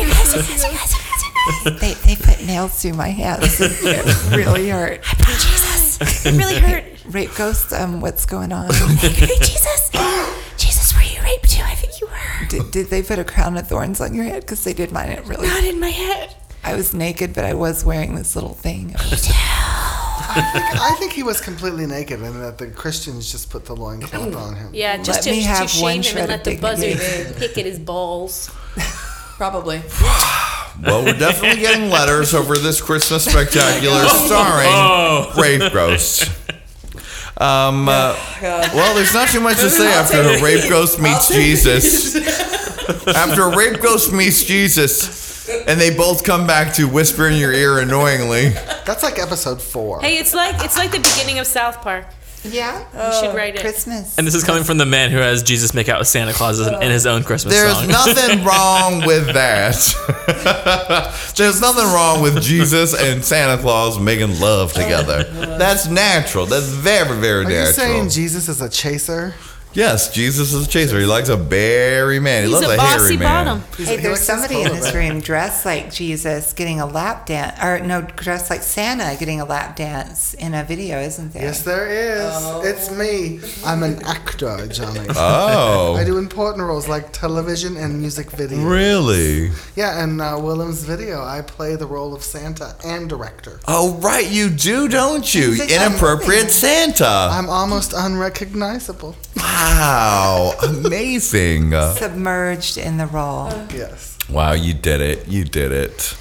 guys, you guys, you guys, They, they put nails through my hands. It really hurt. I put Jesus. It really hurt. Rape ghost, um, what's going on? Hey, Jesus. Jesus, were you raped too? I think you were. Did, did they put a crown of thorns on your head? Because they did mine. It really. Not in my head. I was naked, but I was wearing this little thing. I think he was completely naked and that the Christians just put the loincloth on him. Yeah, just Let to, me to shame one him shred and of let the buzzer dignity. pick at his balls. Probably. Well, we're definitely getting letters over this Christmas spectacular starring Rape Ghost. Um, uh, well, there's not too much to say after a Rape Ghost meets Jesus. After a Rape Ghost meets Jesus, and they both come back to whisper in your ear annoyingly. That's like episode four. Hey, it's like it's like the beginning of South Park. Yeah. You should oh, write it. Christmas. And this is coming from the man who has Jesus make out with Santa Claus in in his own Christmas There's song. nothing wrong with that. There's nothing wrong with Jesus and Santa Claus making love together. That's natural. That's very, very Are you natural. saying Jesus is a chaser? Yes, Jesus is a chaser. He likes a berry man. He loves a a, hairy bossy man. bottom. Hey, there's somebody in this room dressed like Jesus getting a lap dance, or no, dressed like Santa getting a lap dance in a video, isn't there? Yes, there is. It's me. I'm an actor, Johnny. Oh, I do important roles like television and music videos. really? Yeah, and uh, Willem's video, I play the role of Santa and director. Oh, right, you do, don't you? It's like Inappropriate. Santa. I'm almost unrecognizable. Wow, amazing. Submerged in the role. Yes. Wow, you did it. You did it.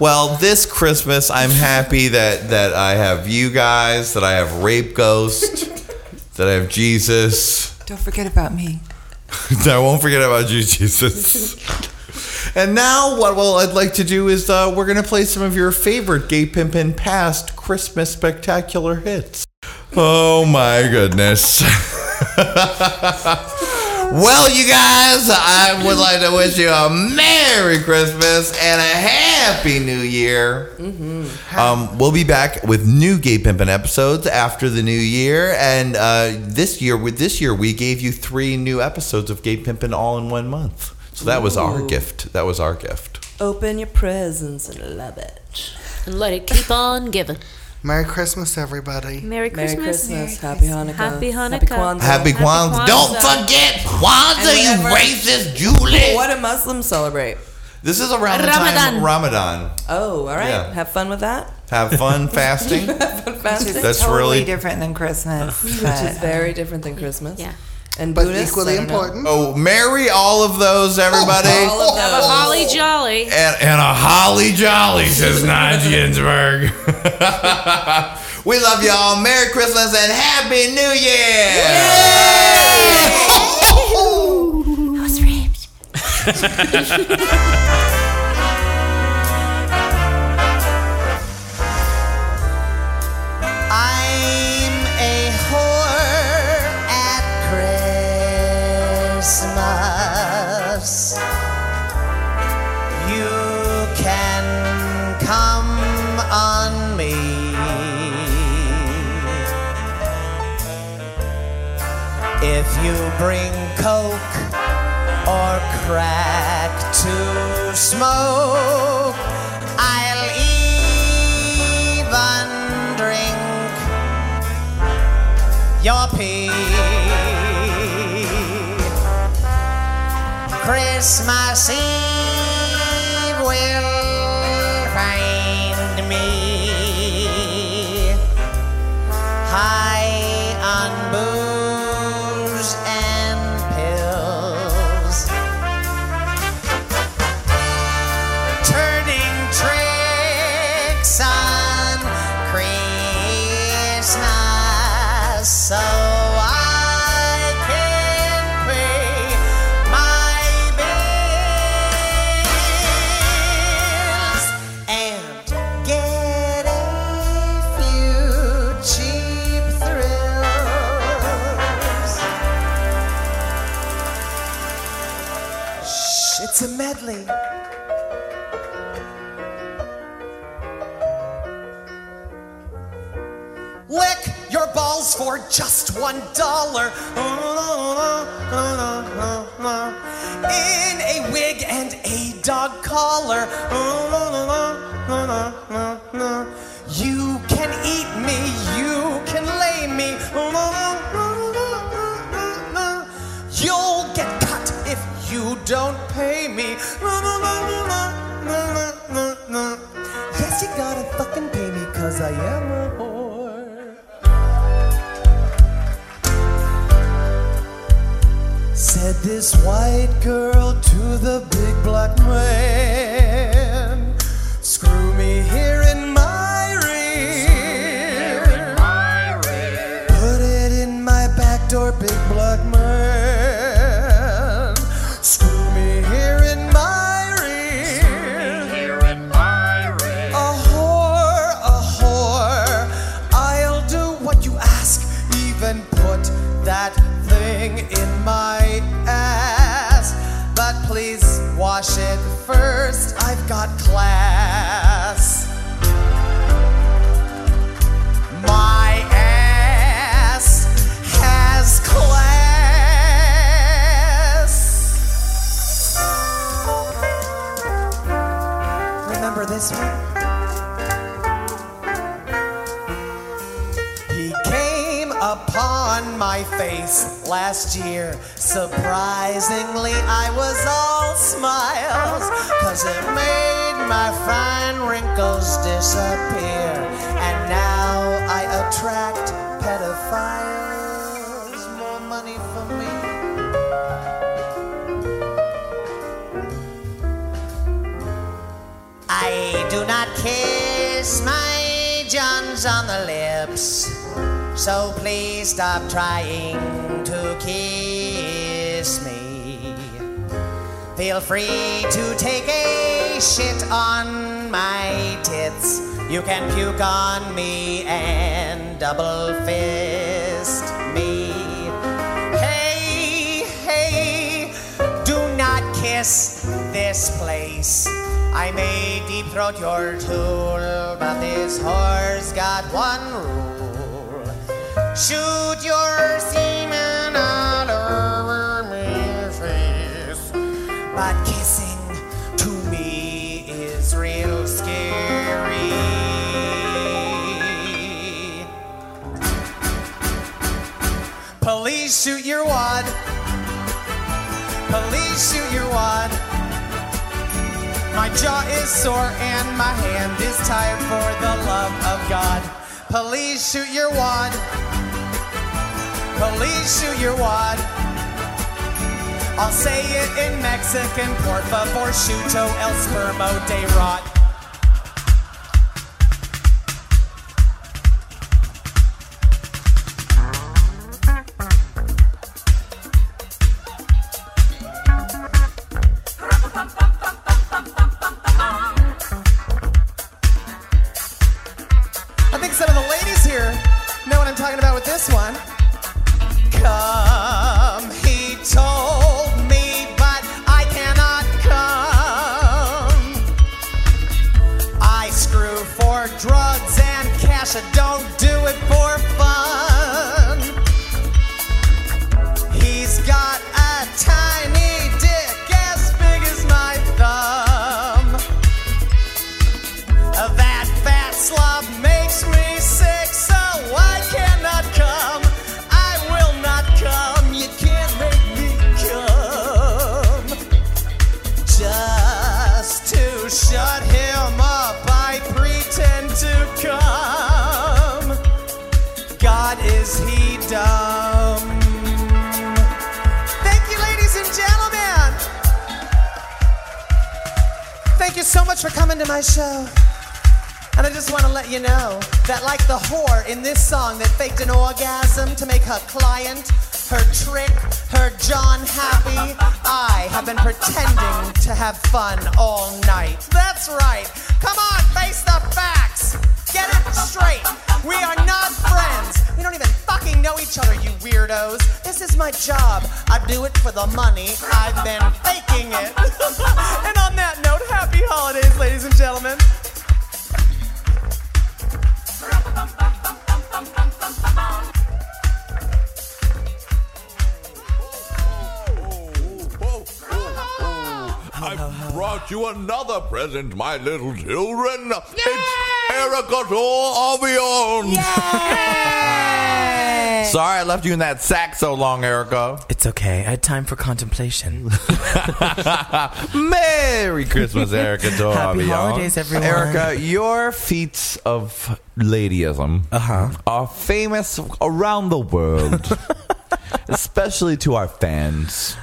Well, this Christmas, I'm happy that that I have you guys, that I have Rape Ghost, that I have Jesus. Don't forget about me. I won't forget about you, Jesus. And now, what well, I'd like to do is uh, we're gonna play some of your favorite Gay Pimpin' past Christmas spectacular hits. Oh my goodness. well, you guys, I would like to wish you a Merry Christmas and a Happy New Year. Um, we'll be back with new Gay Pimpin' episodes after the new year, and uh, this year, with this year, we gave you three new episodes of Gay Pimpin' all in one month. So that was our gift. That was our gift. Open your presents and love it. And let it keep on giving. Merry Christmas, everybody. Merry Merry Christmas. Christmas. Happy Hanukkah. Happy Hanukkah. Happy Kwanzaa. Happy Kwanzaa. Don't forget Kwanzaa, you racist Julie. What do Muslims celebrate? This is around the time Ramadan. Oh, all right. Yeah. Have fun with that. Have fun fasting. Fasting. That's totally really different than Christmas. Which is very um, different than Christmas. Yeah. And But Buddhists, equally I know. important. Oh, marry all of those, everybody. All of Have a holly jolly. and, and a holly jolly, says Nadya Ginsburg. we love y'all. Merry Christmas and Happy New Year. I was raped. You bring coke or crack to smoke, I'll even drink your pee. Christmas Eve will find me high for just one dollar. In a wig and a dog collar. You can eat me, you can lay me. You'll get cut if you don't pay me. Yes, you gotta fucking pay me, cause I am a whore. Said this white girl to the big black man. Last year. Surprisingly, I was all smiles, cause it made my fine wrinkles disappear. And now I attract pedophiles. More money for me. I do not kiss my Johns on the lips. So please stop trying to kiss me. Feel free to take a shit on my tits. You can puke on me and double fist me. Hey, hey, do not kiss this place. I may deep throat your tool, but this whore's got one rule. Shoot your semen all over my face. But kissing to me is real scary. Police shoot your wad. Police shoot your wad. My jaw is sore and my hand is tired for the love of God. Police shoot your wad. Police shoot your wad. I'll say it in Mexican, por favor, shuto el spermo de rot. I you another present, my little children. It's Erica Avion. Sorry I left you in that sack so long, Erica. It's okay. I had time for contemplation. Merry Christmas, Erica Happy Avion. holidays, everyone. Erica, your feats of ladyism Uh-huh. are famous around the world, especially to our fans.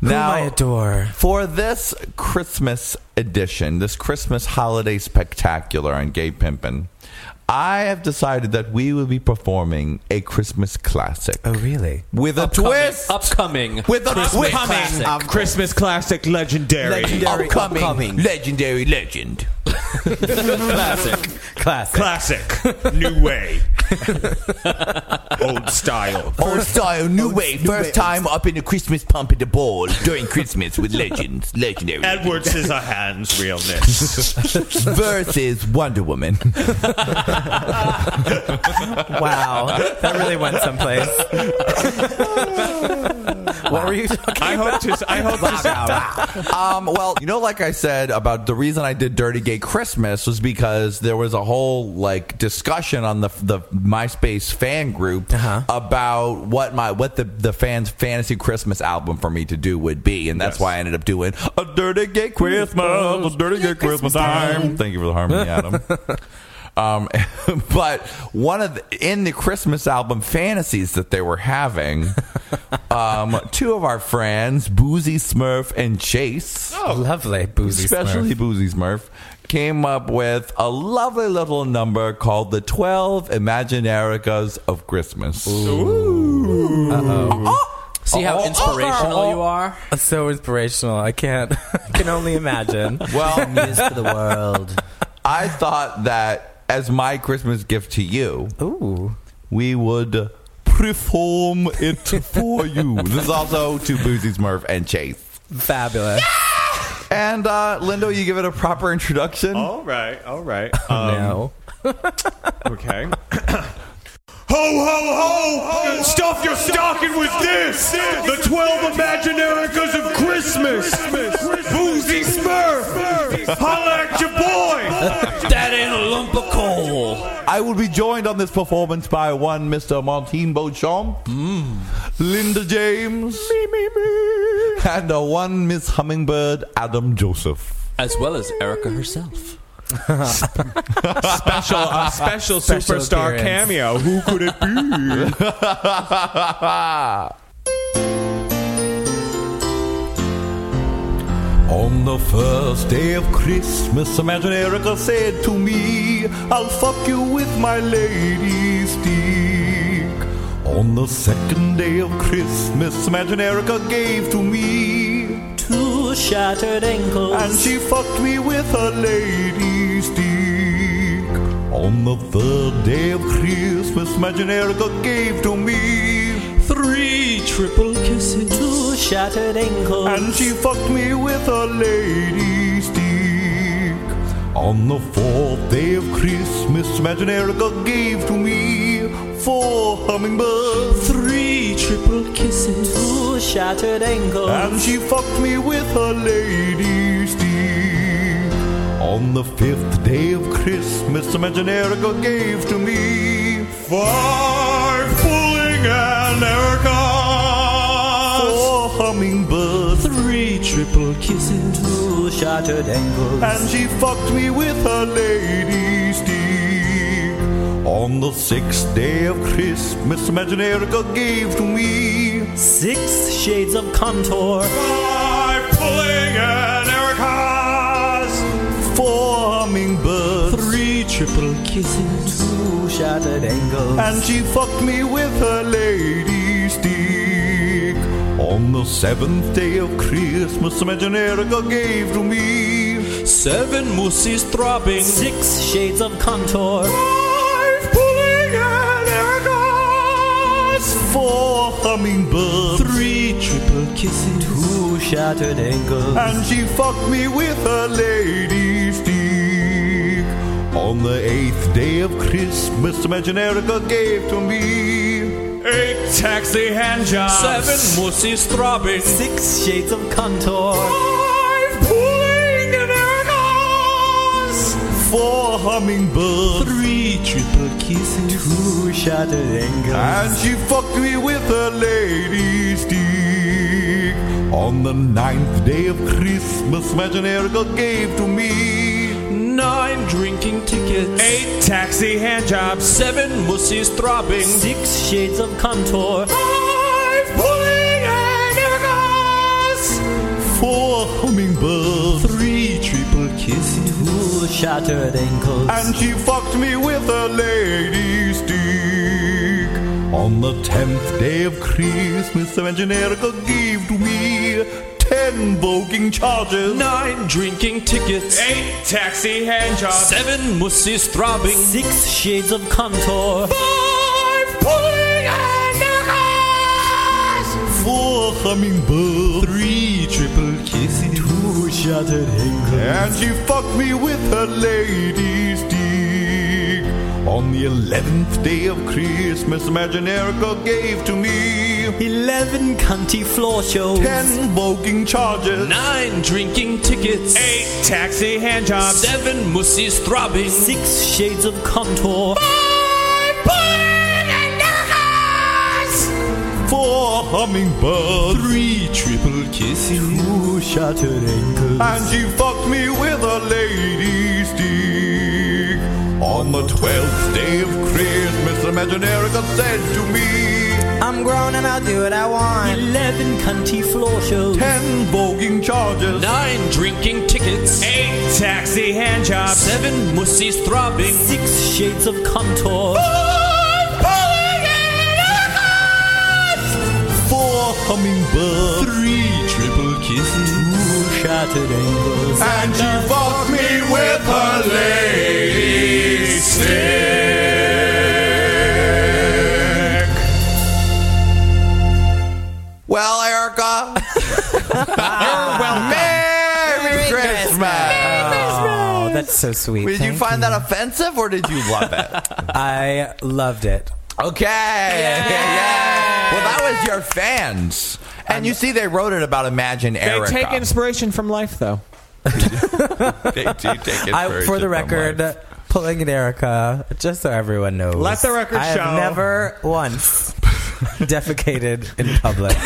Whom I adore. For this Christmas edition, this Christmas holiday spectacular on Gay Pimpin', I have decided that we will be performing a Christmas classic. Oh, really? With a twist. Upcoming. With a Christmas twist. classic. Christmas classic legendary. Legendary upcoming. Legendary legend. Classic. Classic. Classic. New way. Old style. Old style, new way. First time up in the Christmas pump at the ball during Christmas with legends. Legendary. Edward Scissorhands realness. versus Wonder Woman. Wow. That really went someplace. what were you talking I hope to. I hope to. um, well, you know, like I said about the reason I did Dirty Gay Christmas was because there was a whole like discussion on the the MySpace fan group Uh-huh. about what my what the the fans fantasy Christmas album for me to do would be, and that's Yes. why I ended up doing a Dirty Gay Christmas, a Dirty Gay Christmas time. Thank you for the harmony, Adam. Um, but one of the, in the Christmas album fantasies that they were having, um, two of our friends, Boozy Smurf and Chase, oh, Lovely, boozy especially Smurf. Boozy Smurf, came up with a lovely little number called the 12 Imaginaricas of Christmas. Oh! See how inspirational you are? So inspirational. I can't. I can only imagine. Well, news for the world. I thought that as my Christmas gift to you, Ooh. we would perform it for you. This is also to Boozy Smurf and Chase. Fabulous. And uh, Lindo, you give it a proper introduction. All right, all right. no. Okay. Ho, ho, ho! Stuff your stocking with this! The 12 Imaginaricas of Christmas! Boozy Smurf! Holla at your boy! That ain't a lump of coal. I will be joined on this performance by one Mr. Martine Beauchamp, hmm. Linda James, and a one Miss Hummingbird Adam Joseph. As well as Erica herself. Special, a special, Special superstar appearance. cameo. Who could it be? On the first day of Christmas, Imagine Erica said to me, I'll fuck you with my lady stick. On the second day of Christmas, Imagine Erica gave to me Two shattered ankles. and she fucked me with her lady stick. On the third day of Christmas, Imagine Erica gave to me Three triple kisses. Two shattered ankles. and she fucked me with her lady stick. On the fourth day of Christmas, Imagine Erica gave to me four hummingbirds. Three triple kisses. Two shattered ankles. And she fucked me with her lady's stick. On the fifth day of Christmas, Imagine Erica gave to me Five and Erica! four hummingbirds. Three triple kisses. Two shattered ankles. And she fucked me with her lady's stick. On the sixth day of Christmas, Imagine Erica gave to me Six shades of contour. Five pulling and Erica's! four hummingbirds. Three triple kisses. Two shattered ankles. And she fucked me with her lady stick. On the seventh day of Christmas, Imagine Erica gave to me Seven mooses throbbing. Six shades of contour. Four hummingbirds. Three triple kisses. Two shattered ankles. And she fucked me with her lady stick. On the eighth day of Christmas, Imagine Erica gave to me Eight taxi hand jobs! Seven mooses throbbing. Six shades of contour. Four hummingbirds. Three triple kisses. Two shattered ankles. And she fucked me with her lady stick. On the ninth day of Christmas, Imagine Erica gave to me Nine drinking tickets. Eight taxi hand jobs! Seven mooses throbbing. Six shades of contour. Five pulling and four hummingbirds. Three triple kisses. Two shattered ankles. And she fucked me with a lady stick. On the tenth day of Christmas, Imagine Erica gave to me ten voguing charges. Nine drinking tickets. Eight taxi hand jobs! Seven mooses throbbing. Six shades of contour. Five pulling and Erica's! Four hummingbirds. Three triple kisses. Two shattered ankles. And she fucked me with her lady's dick. On the eleventh day of Christmas, Imagine Erica gave to me Eleven cunty floor shows. ten voguing charges. Nine drinking tickets. Eight taxi hand jobs! Seven mooses throbbing. Six shades of contour. Five Four hummingbirds. Three triple kisses. Two shattered ankles. And she fucked me with a lady's stick. On the twelfth day of Christmas, Imagine Erica said to me, I'm grown and I'll do what I want. Eleven cunty floor shows. Ten voguing charges. Nine drinking tickets. Eight taxi hand jobs. Seven mussies throbbing. Six shades of contour. Four hummingbirds. Three triple kisses. Two shattered angles. And you fucked me with her lady stick. Well, Erica. You're welcome. Merry Christmas. Oh, that's so sweet. Did you Thank find that offensive or did you love it? I loved it. Okay. Yeah. Well, that was your fans. And you see, they wrote it about Imagine Erica. They take inspiration from life, though. they do take I, for the from record, life. pulling an Erica, just so everyone knows. Let the record I have show. never once defecated in public.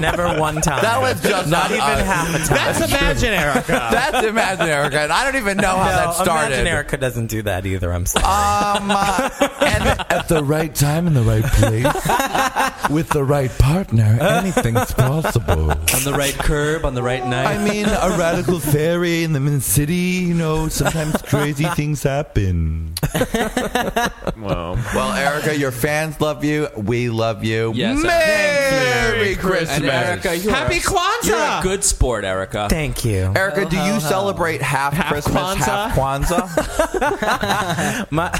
never one time. That was just not on even us. half a time. That's Imagine Erica. That's Imagine Erica. And I don't even know how no, that started. Imagine Erica doesn't do that either. I'm sorry. Um, uh, and At the right time in the right place, with the right partner, anything's possible. On the right curb, on the right night. I mean, a radical fairy in the in the city, you know, sometimes crazy things happen. Well, well, Erica, your fans love you. We love you. Yes, Merry Christmas. and Erica, you're Happy a, Kwanzaa! You're a good sport, Erica. Thank you. Erica, do you celebrate half, Half Christmas, half Kwanzaa? My,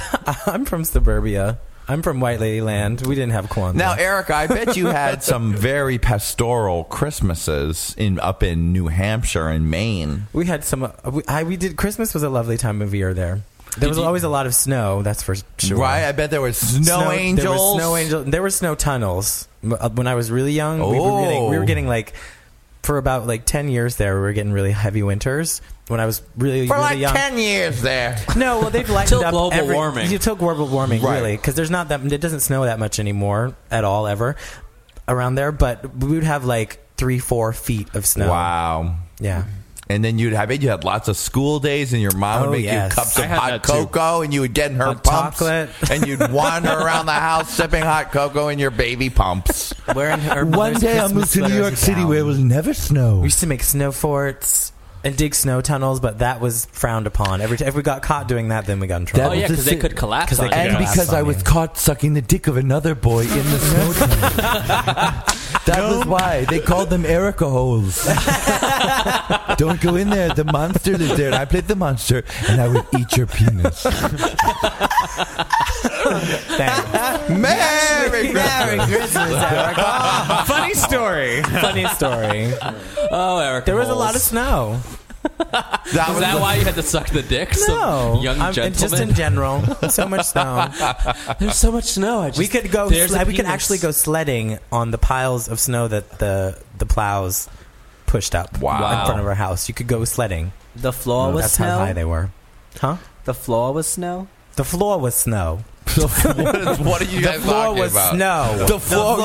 I'm from suburbia. I'm from White Lady Land. We didn't have Kwanzaa. Now, Erica, I bet you had some very pastoral Christmases in up in New Hampshire and Maine. we had some. uh, We, I, we did. Christmas was a lovely time of year there. There was you- always a lot of snow. That's for sure. Right? I bet there was snow, angels. There were snow angels. There were snow tunnels. Uh, When I was really young, we, were getting, we Oh. were getting like for about like ten years there. We were getting really heavy winters. When I was really For really like young. 10 years there. No, well they've lightened Till up global every, warming. Until global warming, Right. really, because there's not that. It doesn't snow that much anymore at all ever around there. But we would have like three, four feet of snow. Wow. Yeah. And then you'd have it. You had lots of school days, and your mom would Oh, make yes. you cups I of had hot that too. cocoa, and you would get in her Hot pumps, chocolate. and you'd wander around the house sipping hot cocoa in your baby pumps. Wearing her One mother's day I Christmas moved to New sweaters York City down. where it was never snow. We used to make snow forts and dig snow tunnels, but that was frowned upon. Every time if we got caught doing that, then we got in trouble. Oh yeah, because they could collapse. 'Cause they on could you. and collapse because on I was you. caught sucking the dick of another boy in the snow tunnel. that was why they called them Erica holes. Don't go in there. The monster lives there. And I played the monster, and I would eat your penis. Merry Merry Christmas. Christmas, Erica. funny story. Funny story. Oh, Erica. There was a lot of snow. That Is was that the- why you had to suck the dicks No, of young I'm- gentlemen? just in general, so much snow. There's so much snow. I just, we could go. There's Sle- we could penis. actually go sledding on the piles of snow that the the plows pushed up Wow. in front of our house. You could go sledding. The floor was That's snow. how high they were. Huh? The floor was snow. The floor was snow. what are you The guys floor talking was about? snow. The floor,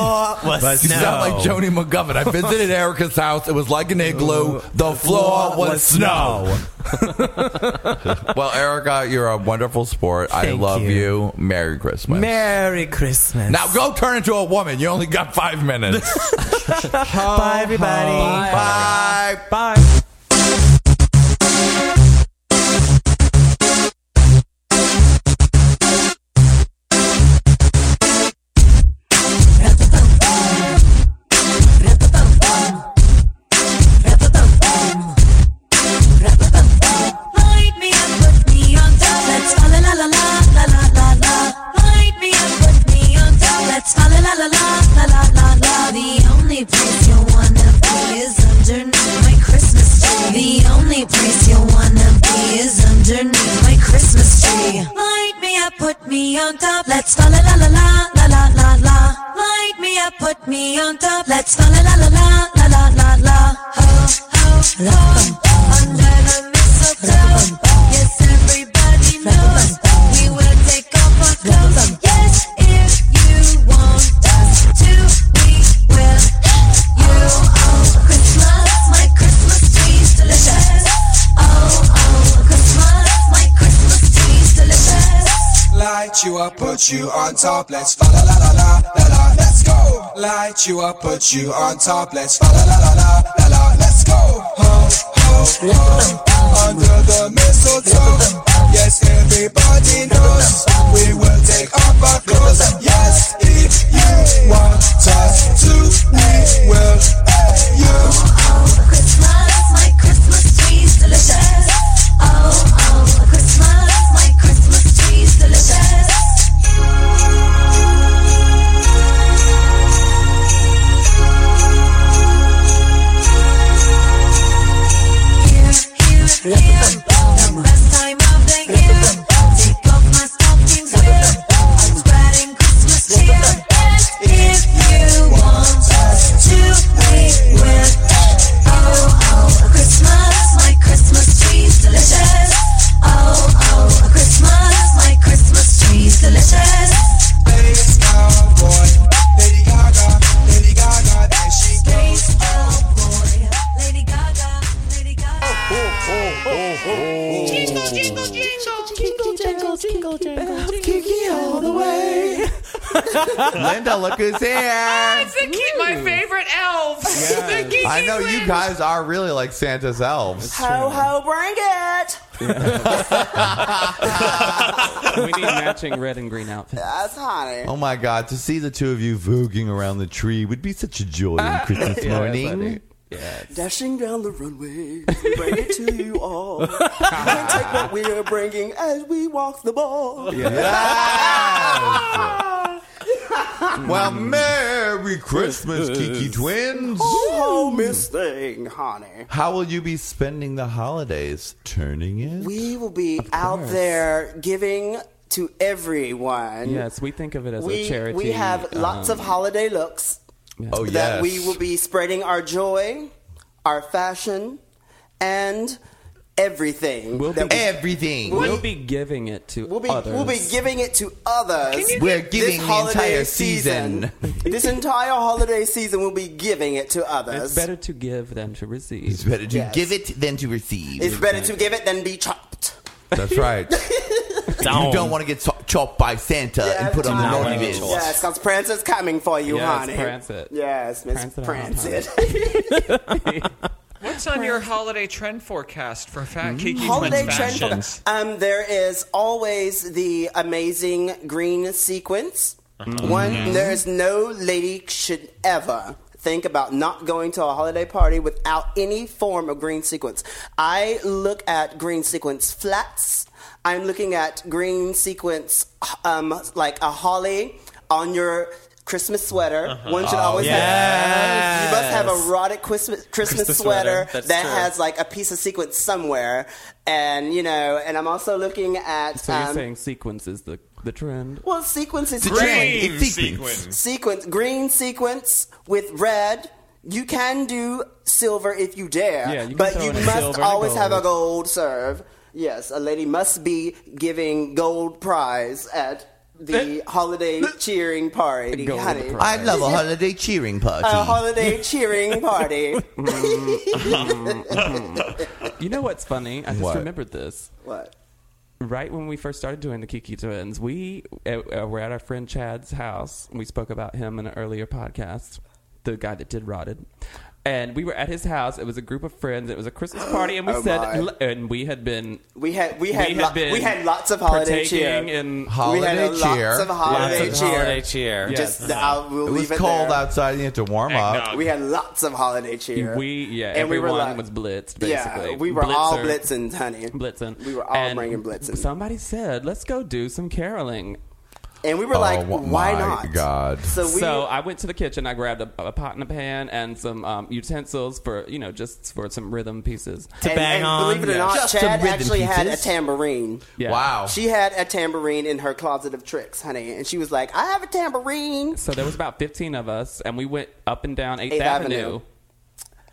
was You snow. sound like Johnny McGovern. I visited Erica's house. It was like an igloo. The floor was snow. well, Erica, you're a wonderful sport. I love you. you. Merry Christmas. Merry Christmas. now go turn into a woman. You only got five minutes. Bye, everybody. Bye. Bye. Light You up, put you on top. Let's la la la la la la. Let's go. Ho ho ho. Under the mistletoe. Yes, everybody knows we will take off our clothes. Yes, if you want Linda, look who's here. It's the key, my favorite elves. The I know you guys are really like Santa's elves. Ho ho, bring it! we need matching red and green outfits. That's honey. Oh my God! To see the two of you voguing around the tree would be such a joy on ah. Christmas Yeah, morning. Dashing down the runway, we bring it to you all. You can take what we are bringing as we walk the ball. Well, Merry Christmas, Kiki Twins. Oh, Miss Thing, honey. How will you be spending the holidays? Turning in? We will be out course. there giving to everyone. Yes, we think of it as we, a charity. We have lots of um, holiday looks. Oh, That we will be spreading our joy, our fashion, and everything. We'll that be- we- Everything. We'll be giving it to We'll be, others. we'll be giving it to others. We're this giving the entire season. this entire holiday season, we'll be giving it to others. It's better to give than to receive. It's better to Yes. give it than to receive. It's better to give it than be chopped. That's right. you don't want to get so- chopped by Santa and put on the naughty list. Yes, because Prancer's coming for you, Yes, honey. prance it. Yes, Miss Prance it it. What's on your holiday trend forecast for Fat Kiki Holiday Twins trend. fashions? Um, there is always the amazing green sequence. Uh-huh. One, there is no lady should ever think about not going to a holiday party without any form of green sequence. I look at green sequence flats. I'm looking at green sequence, um, like a holly on your Christmas sweater. Uh-huh. One should Oh, always have. yes. You must have a erotic Christmas, Christmas, Christmas sweater, sweater. That true. has like a piece of sequence somewhere, and you know. And I'm also looking at. So you're um, saying sequence is the the trend? well, sequence is The green. trend. It's sequence. sequence. Sequence, green sequence with red. You can do silver if you dare, Yeah, you but you must silver and a always have a gold. gold serve. Yes, a lady must be giving gold prize at the holiday cheering party, Gold honey. I love a holiday cheering party. A holiday cheering party. You know what's funny? I just What? remembered this. What? Right when we first started doing the Kiki Twins, we uh, uh, were at our friend Chad's house. We spoke about him in an earlier podcast, the guy that did Rotted. And we were at his house. It was a group of friends. It was a Christmas party, and we Oh, said, my. and we had been, We had we had We lo- been we had lots of holiday cheer. partaking in we had cheer. Lots of holiday Lots of cheer. holiday cheer. Yes. Just I'll, we'll it was leave it cold there. outside. You had to warm up. We had lots of holiday cheer. we yeah, And we were everyone like- was blitzed Yeah, we were all blitzing, honey. blitzing. We were all And bringing blitzing. Somebody said, "Let's go do some caroling." And we were Oh, like, why my not? God. So we so I went to the kitchen. I grabbed a, a pot and a pan and some um, utensils for you know just for some rhythm pieces To and, bang and on. believe it or Yeah. not, Just Chad rhythm actually had a tambourine. Yeah. Wow. She had a tambourine in her closet of tricks, honey, and she was like, "I have a tambourine." So there was about fifteen of us, and we went up and down Eighth, Eighth Avenue. Avenue.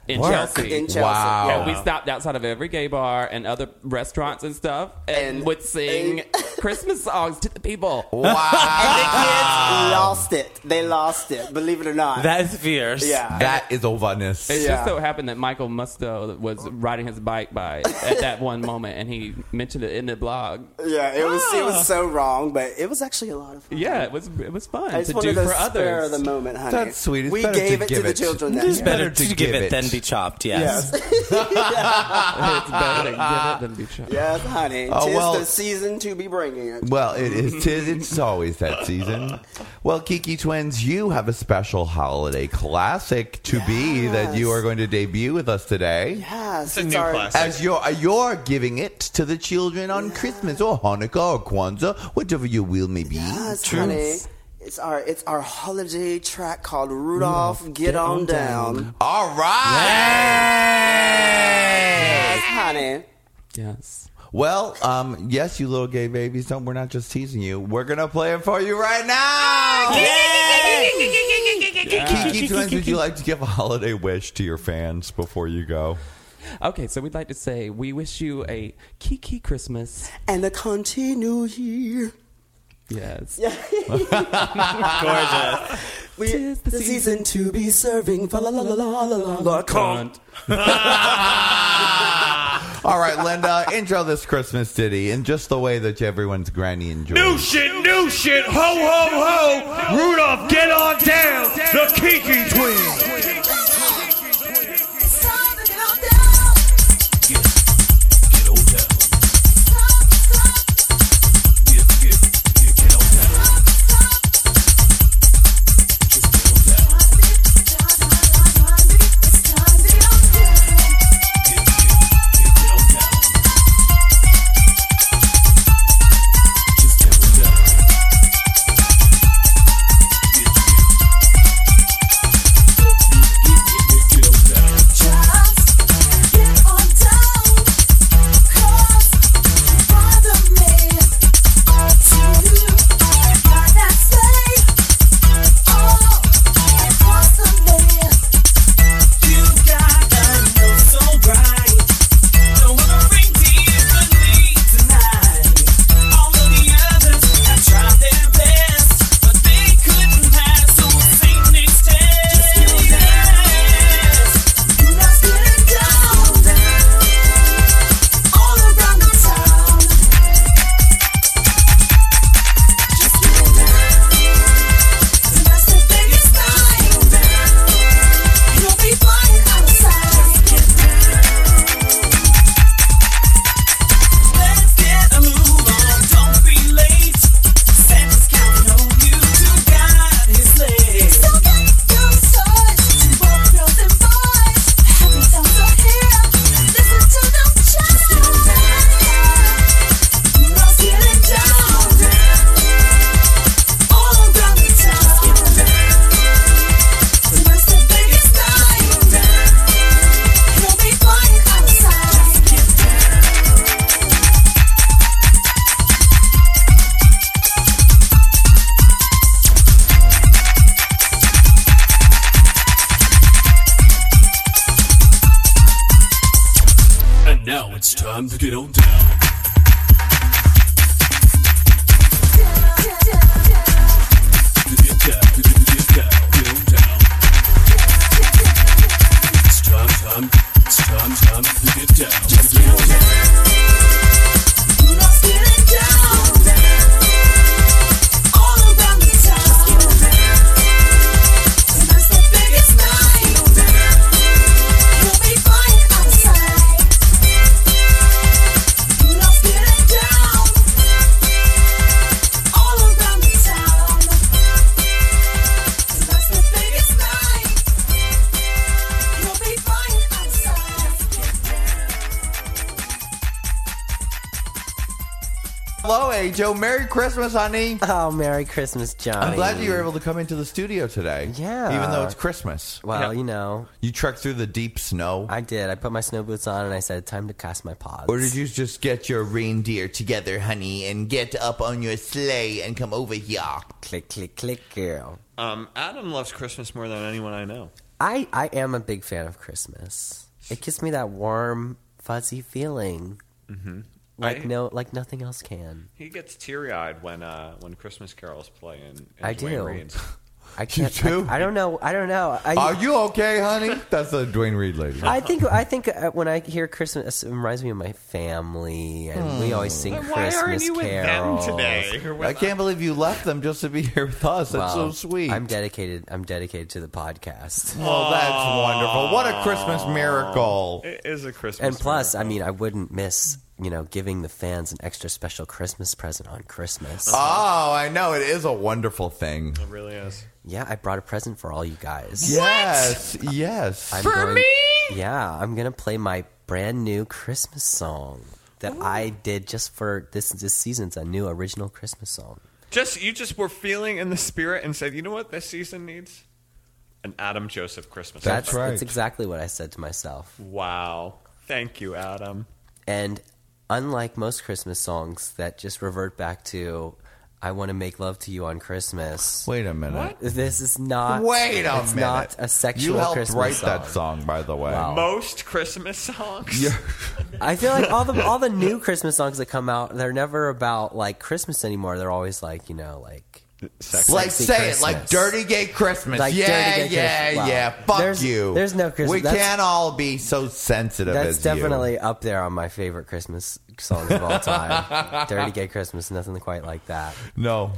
In Work. Chelsea. In Chelsea, Wow. And we stopped outside of every gay bar and other restaurants and stuff and, And- would sing Christmas songs to the people. Wow. and the kids lost it. They lost it. Believe it or not. That's fierce. Yeah. That is overness. It Yeah. just so happened that Michael Musto was riding his bike by at that one moment, and he mentioned it in the blog. Yeah, it was it Ah. was so wrong, but it was actually a lot of fun. Yeah, it was it was fun I just to wanted do to for spare others. the moment, honey. That's sweet. It's we better to gave it to give the it. children. It's better better to, to give give it it. than be chopped. Yes. Yes. it's better to give it than be chopped. yes, honey. Oh, Tis well- the season to be bringing it. Well, it is. Tis, it's always that season. Well, Kiki Twins, you have a special holiday classic to be that you are going to debut with us today. Yes, It's a new our, classic. As you're, uh, you're giving it to the children on Christmas or Hanukkah or Kwanzaa, whatever your will may be. Yes, honey. It's our it's our holiday track called Rudolph, Get, on, Down. All right. Yes, honey. Yes. Well, um, yes, you little gay babies, don't. We're not just teasing you. We're gonna play it for you right now. Kiki Twins, would you like to give a holiday wish to your fans before you go? Okay, so we'd like to say we wish you a Kiki Christmas. And a continue year. Yes. Gorgeous. We, the, season to be serving. Fa la la la la la la la. Cunt. All right, Linda, intro this Christmas ditty in just the way that everyone's granny enjoys. New shit, new shit, ho ho ho! Rudolph, get on down! The Kiki Twins! Joe. Merry Christmas, honey. Oh, Merry Christmas, Johnny. I'm glad you were able to come into the studio today. Yeah. Even though it's Christmas. Well, you know. You trekked through the deep snow. I did. I put my snow boots on and I said, time to cast my pods. Or did you just get your reindeer together, honey, and get up on your sleigh and come over here? Click, click, click, girl. Um, Adam loves Christmas more than anyone I know. I, I am a big fan of Christmas. It gives me that warm, fuzzy feeling. Like I- no, like nothing else can. He gets teary eyed when uh, when Christmas carols play in, in I Dwayne do. Reed's. I can't. too? I, I don't know. I don't know. I, Are you okay, honey? That's a Duane Reade lady. I think I think uh, when I hear Christmas, it reminds me of my family, and we always sing Then Christmas why aren't you with them carols. today? I can't believe you left them just to be here with us. That's Well, so sweet. I'm dedicated. I'm dedicated to the podcast. Well, that's wonderful. What a Christmas miracle. It is a Christmas. And plus, I mean, I wouldn't miss you know giving the fans an extra special Christmas present on Christmas. Oh, I know. It is a wonderful thing. It really is. Yeah, I brought a present for all you guys. Yes, yes. I'm For going- me? Yeah, I'm gonna play my brand new Christmas song that I did just for this this season. It's a new original Christmas song. Just you just were feeling in the spirit and said, you know what this season needs? An Adam Joseph Christmas. That's album." That's exactly what I said to myself. Wow. Thank you, Adam. And unlike most Christmas songs that just revert back to I want to make love to you on Christmas. Wait a minute. What? This is not Wait a it's minute. not a sexual You helped Christmas write song. that song, by the way. Wow. Most Christmas songs. I feel like all the all the new Christmas songs that come out, they're never about like Christmas anymore. They're always like you know like Like sexy say it, like dirty gay Christmas. Like yeah, Dirty Gay yeah, Christmas. Wow. yeah. Fuck There's- you. there's no Christmas- We that's- can't all be so sensitive That's as you. definitely up there on my favorite Christmas songs of all time. Dirty Gay Christmas, nothing quite like that. No.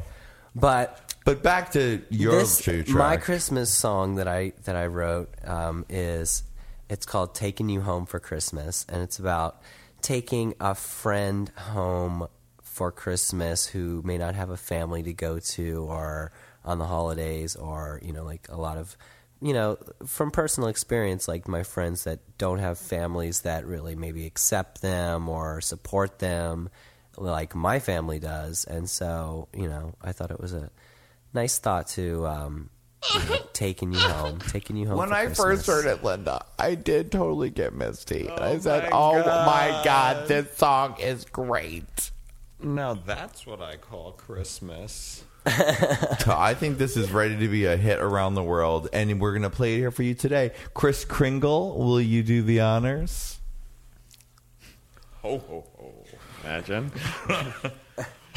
But but back to your this, two my. Christmas song that I that I wrote um, is it's called "Taking You Home for Christmas," and it's about taking a friend home for Christmas who may not have a family to go to or on the holidays or you know like a lot of you know from personal experience like my friends that don't have families that really maybe accept them or support them like my family does and so you know I thought it was a nice thought to um, you know, taking you home, taking you home. When for I Christmas. first heard it, Linda, I did totally get misty. and I said, my "Oh God. my god, this song is great." Now that's what I call Christmas. I think this is ready to be a hit around the world, and we're gonna play it here for you today. Kris Kringle, will you do the honors? Ho ho ho! Imagine.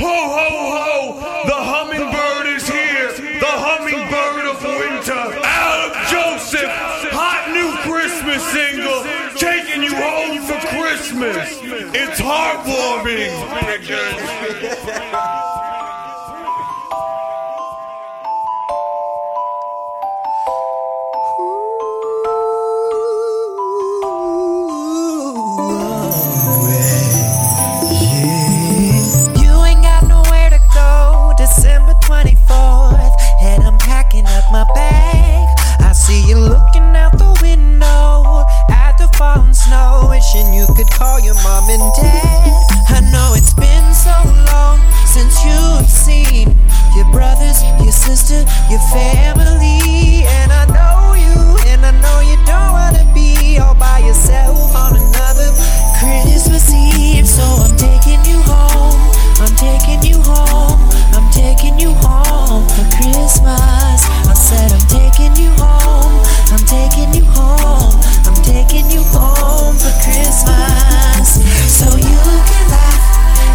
Ho, ho, ho! The hummingbird is here! The hummingbird of winter! Adam Joseph! Hot new Christmas single! Taking you home for Christmas! It's heartwarming! Snow, wishing you could call your mom and dad. I know it's been so long since you've seen your brothers, your sister, your family, and I know you, and I know you don't wanna be all by yourself on another Christmas Eve. So I'm taking you home. I'm taking you home. I'm taking you home for Christmas. I said I'm taking you home. I'm taking you home. I'm taking you home for Christmas. So you can laugh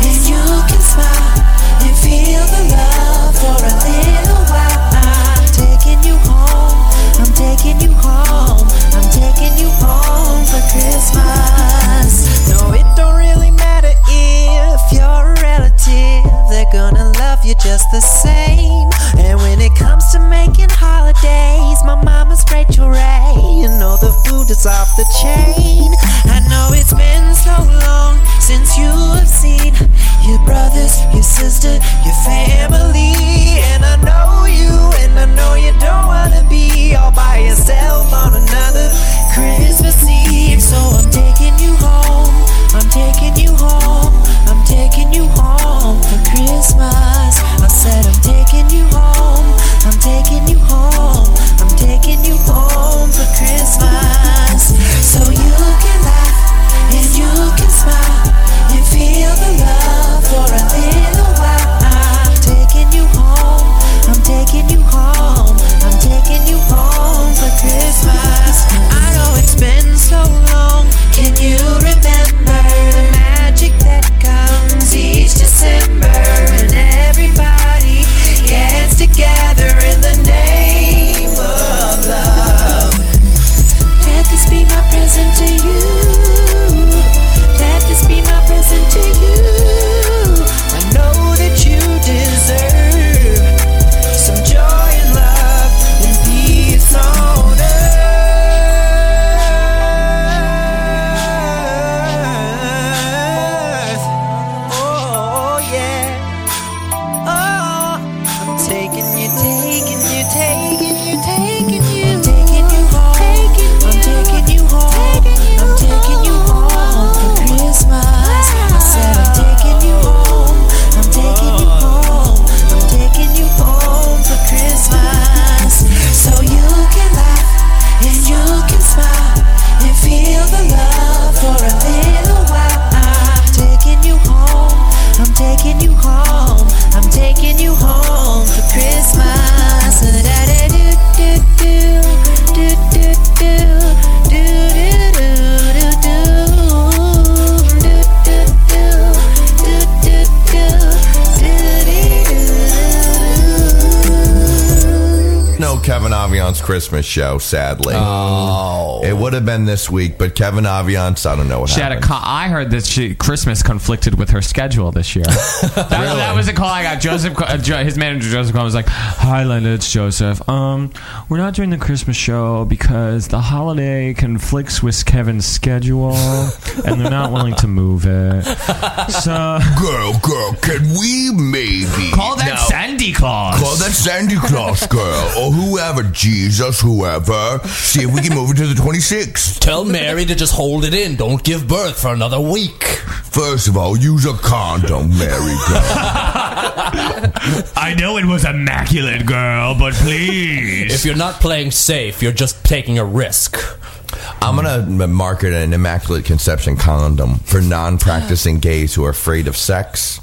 and you can smile and feel the love for a little while. Taking you home. I'm taking you home. I'm taking you home for Christmas. No, it don't really matter if you're a relative. They're gonna love you just the same. The food is off the chain. I know it's been so long since you have seen your brothers, your sister, your family. Christmas show. Sadly, Oh. It would have been this week, but Kevin Aviance, I don't know what She had a happened. con- I heard that she Christmas conflicted with her schedule this year. that, that was a call I got. Joseph, uh, Jo- his manager Joseph, was like, "Hi, Linda, it's Joseph. Um, we're not doing the Christmas show because the holiday conflicts with Kevin's schedule, and they're not willing to move it. So, girl, girl, can we maybe Call that Sandy Claus. Call that Sandy Claus girl or whoever, Jesus, whoever. See if we can move it to the 26th. Tell Mary to just hold it in. Don't give birth for another week. First of all, use a condom, Mary girl. I know it was immaculate, girl, but please. If you're not playing safe, you're just taking a risk. I'm gonna market an immaculate conception condom for non-practicing gays who are afraid of sex.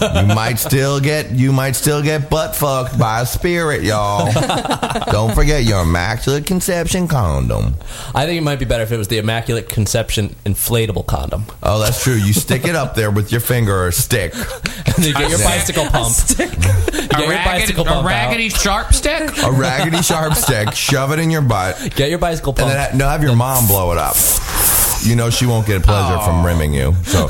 You might still get you might still get butt fucked by a spirit, y'all. Don't forget your immaculate conception condom. I think it might be better if it was the Immaculate Conception inflatable condom. Oh, that's true. You stick it up there with your finger or stick. and you get your bicycle pump. Get a, your ragged, bicycle a pump raggedy sharp stick? A raggedy sharp stick. Shove it in your butt. Get your bicycle pump. And pump. then ha- no, have your mom blow it up. You know she won't get pleasure from rimming you. So,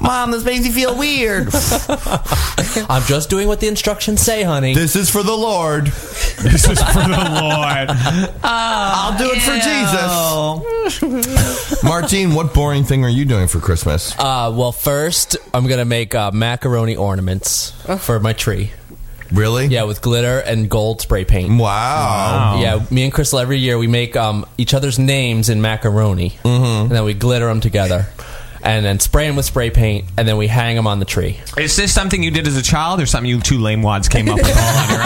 mom, this makes me feel weird. I'm just doing what the instructions say, honey. This is for the Lord. This is for the Lord. I'll do it for Jesus. Martine, what boring thing are you doing for Christmas? Uh, well, first, I'm going to make uh, macaroni ornaments for my tree. Really? Yeah, with glitter and gold spray paint. Wow. Yeah, me and Crystal every year we make um, each other's names in macaroni, mm-hmm. and then we glitter them together, and then spray them with spray paint, and then we hang them on the tree. Is this something you did as a child or something you two lame wads came up with all on your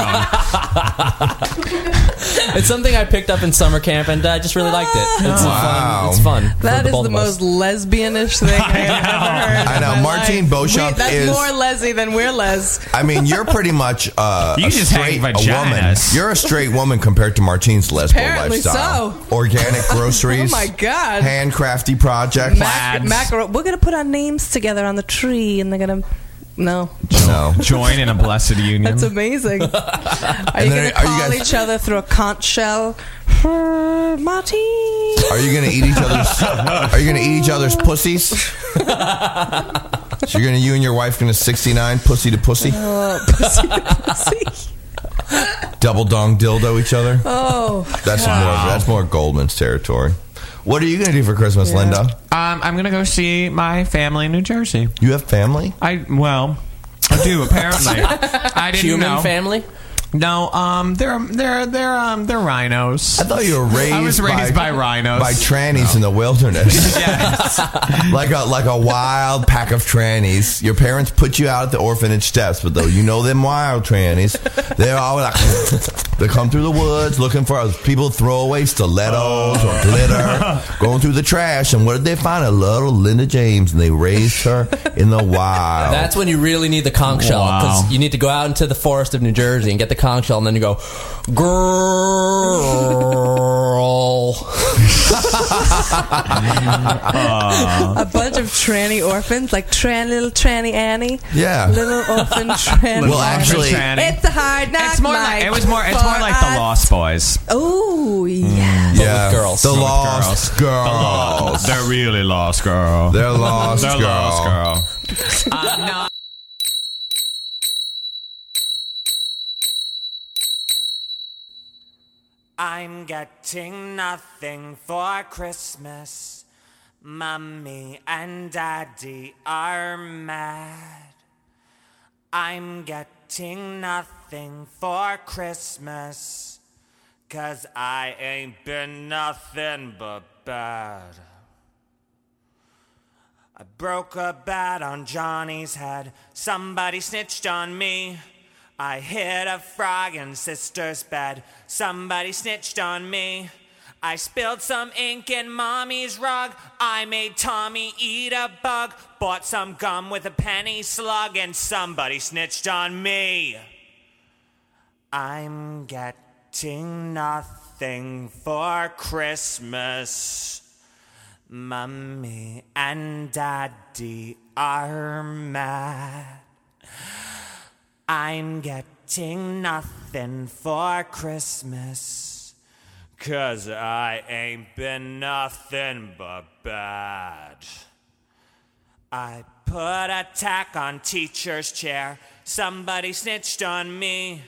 own? it's something I picked up in summer camp, and I just really liked it. It's Wow. fun. It's fun. That for is the most lesbianish thing I have ever heard. I know. Martine life. Beauchamp We- That's is- more lesy than we're les. I mean, you're pretty much uh, You a just straight a woman. You're a straight woman compared to Martine's lesbian lifestyle. so. Organic groceries. Oh my God. Handcrafty projects. Mac- macaro- we're gonna put our names together on the tree, and they're gonna. No, no. Join in a blessed union. that's amazing. Are you gonna are you call guys- each other through a conch shell? Marty. Are you gonna eat each other's? Are you gonna eat each other's pussies? so you're gonna you and your wife gonna 69 pussy to pussy, Oh, pussy, pussy. double dong dildo each other. Oh, That's more. That's more Goldman's territory. What are you gonna do for Christmas, Linda? Um, I'm gonna go see my family in New Jersey. You have family? I well, I do apparently. I didn't Human know. family. No, um, they're they're they're um they're rhinos. I thought you were raised. I was raised by, rhinos. by trannies in the wilderness. yes. like a like a wild pack of trannies. Your parents put you out at the orphanage steps, but though you know them wild trannies, they're all like they come through the woods looking for us. People throw away stilettos or glitter, going through the trash, and what did they find? A little Linda James, and they raised her in the wild. That's when you really need the conch shell Wow. because you need to go out into the forest of New Jersey and get the conch shell, and then you go, girl. a bunch of tranny orphans, like tran little tranny Annie. Yeah. Little orphan tranny. Well, actually- Tranny. it's a hard knock It's more like it was more it's more for like the. Lost Boys. Oh yeah. yeah, girls. the But with lost girls. They're really lost, girl. They're lost They're girl. lost, girl. Uh, no. I'm getting nothing for Christmas. Mummy and Daddy are mad. I'm getting nothing for Christmas. Cause I ain't been nothing but bad. I broke a bat on Johnny's head. Somebody snitched on me. I hit a frog in sister's bed. Somebody snitched on me. I spilled some ink in mommy's rug. I made Tommy eat a bug. Bought some gum with a penny slug, and somebody snitched on me. I'm getting nothing for Christmas. Mummy and Daddy are mad. I'm getting nothing for Christmas. Cause I ain't been nothing but bad. I put a tack on teacher's chair. Somebody snitched on me.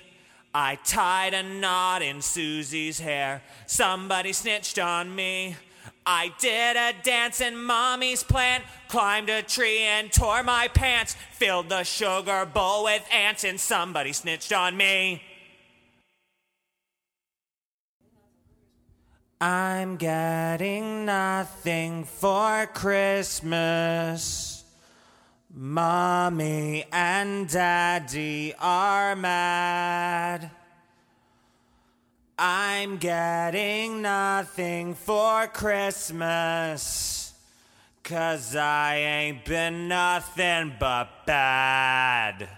I tied a knot in Susie's hair. Somebody snitched on me. I did a dance in mommy's plant, climbed a tree and tore my pants, filled the sugar bowl with ants, and somebody snitched on me. I'm getting nothing for Christmas. Mommy and Daddy are mad. I'm getting nothing for Christmas. Cause I ain't been nothing but bad.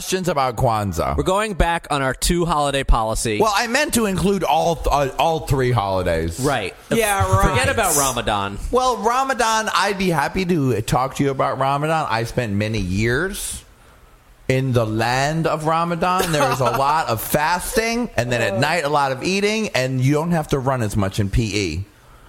Questions about Kwanzaa. We're going back on our two holiday policy. Well, I meant to include all th- uh, all three holidays. Right. Yeah, right. Forget about Ramadan. Well, Ramadan, I'd be happy to talk to you about Ramadan. I spent many years in the land of Ramadan. There is a lot of fasting, and then at night, a lot of eating, and you don't have to run as much in PE.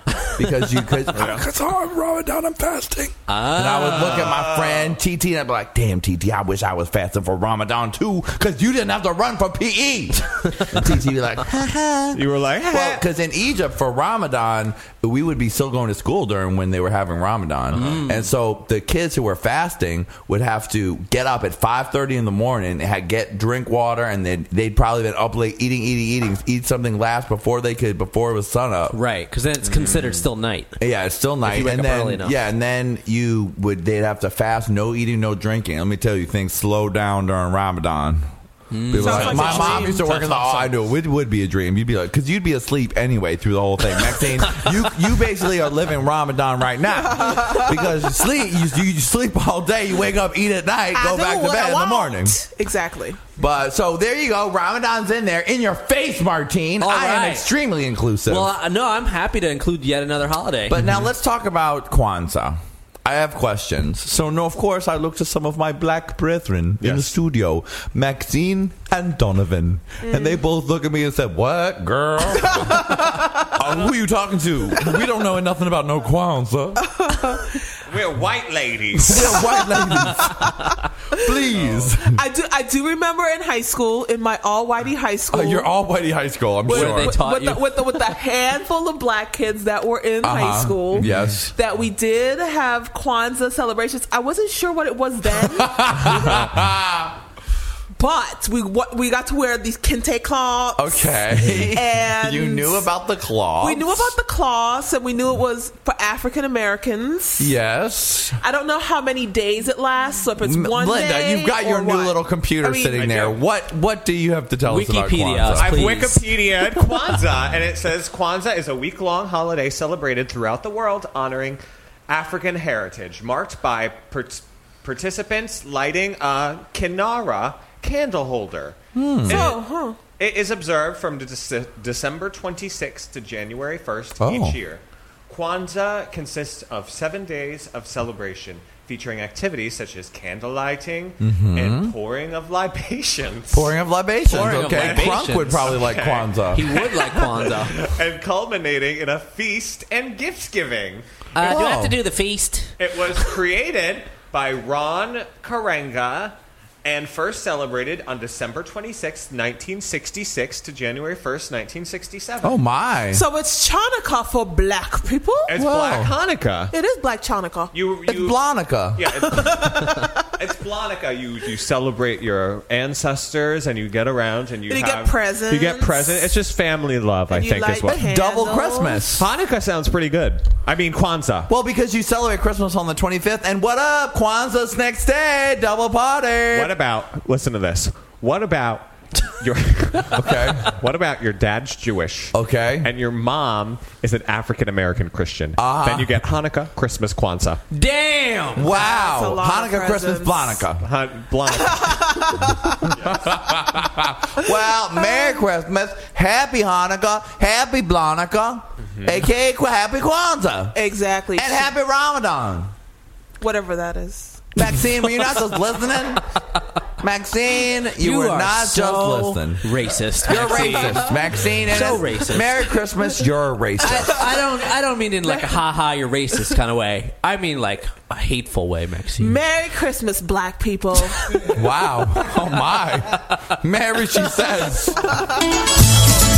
Because you could, because I'm Ramadan, I'm fasting. And I would look at my friend TT and I'd be like, damn, TT, I wish I was fasting for Ramadan too, because you didn't have to run for PE. and TT be like, "Ha ha." You were like, well, because in Egypt for Ramadan, we would be still going to school during when they were having Ramadan, uh-huh. and so the kids who were fasting would have to get up at five thirty in the morning, had get drink water, and then they'd probably been up late eating, eating, eating, eat something last before they could before it was sun up. Right, because then it's considered still night. Yeah, it's still night, you wake and up then early enough. yeah, and then you would they'd have to fast, no eating, no drinking. Let me tell you, things slow down during Ramadan. Mm. Like- like my a mom dream. used to work in the. Oh, I know it would be a dream. You'd be like, because you'd be asleep anyway through the whole thing. Maxine, you you basically are living Ramadan right now because you sleep you, you sleep all day, you wake up, eat at night, I go do back to what I bed in the want. morning. Exactly. But so there you go, Ramadan's in there in your face, Martine. All I am right. extremely inclusive. Well, uh, no, I'm happy to include yet another holiday. But now let's talk about Kwanzaa. I have questions. So, no, of course, I look to some of my black brethren in the studio, Maxine and Donovan. And they both look at me and said, What, girl? Uh, who are you talking to? We don't know nothing about no Kwanzaa. We're white ladies. We're white ladies. Please. I do. I do remember in high school, in my all whitey high school. Uh, you're all whitey high school, I'm with, sure. with, with the, with, the, with the handful of black kids that were in high Uh-huh. school. Yes. That we did have Kwanzaa celebrations. I wasn't sure what it was then. but we we got to wear these kente cloths. Okay. And you knew about the claw. We knew about the cloths, and we knew it was for African Americans. Yes. I don't know how many days it lasts. So if it's M- one Linda, day you've got your or new little computer I mean- sitting there. What what do you have to tell us about Kwanzaa? I've Wikipedia Kwanzaa, and it says Kwanzaa is a week long holiday celebrated throughout the world honoring African heritage, marked by part- participants lighting a kinara candle holder. Hmm. It- Oh, huh. It is observed from Dece- December 26th to January 1st Oh. each year. Kwanzaa consists of seven days of celebration featuring activities such as candle lighting Mhm. and pouring of libations. Pouring of libations. Pouring of okay. Crunk would probably like Okay. Kwanzaa. He would like Kwanzaa. and culminating in a feast and gift giving. Uh, do I have to do the feast? It was created by Ron Karenga and first celebrated on December 26, 1966 to January 1st, 1967. Oh my. So it's Chanukah for black people. It's Black Hanukkah. It is Black Chanukah. You, It's Blonica. Yeah, it's, it's Hanukkah, you you celebrate your ancestors and you get around and you, And you get have presents. You get present. It's just family love, I you think, light is what the Double. Christmas. Hanukkah sounds pretty good. I mean Kwanzaa. Well, because you celebrate Christmas on the 25th, and what up? Kwanzaa's next day, double party. What about listen to this? What about your okay? What about your dad's Jewish? Okay. And your mom is an African American Christian. Uh-huh. Then you get Hanukkah, Christmas, Kwanzaa. Damn! Wow. That's a lot of Hanukkah, Christmas, presents. Blanca. Han- Blanca. well, Merry Christmas, Happy Hanukkah, Happy Blanca, aka Qu- Happy Kwanzaa. Exactly. And Happy Ramadan. Whatever that is. Maxine, were you not just listening? Maxine, you, You were are not so just listening. racist, You're Maxine. racist, Maxine. and So racist. Merry Christmas, you're a racist. I don't. I don't mean in like a ha ha you're racist kind of way. I mean like a hateful way, Maxine. Merry Christmas, black people. wow. Oh my. Merry, she says.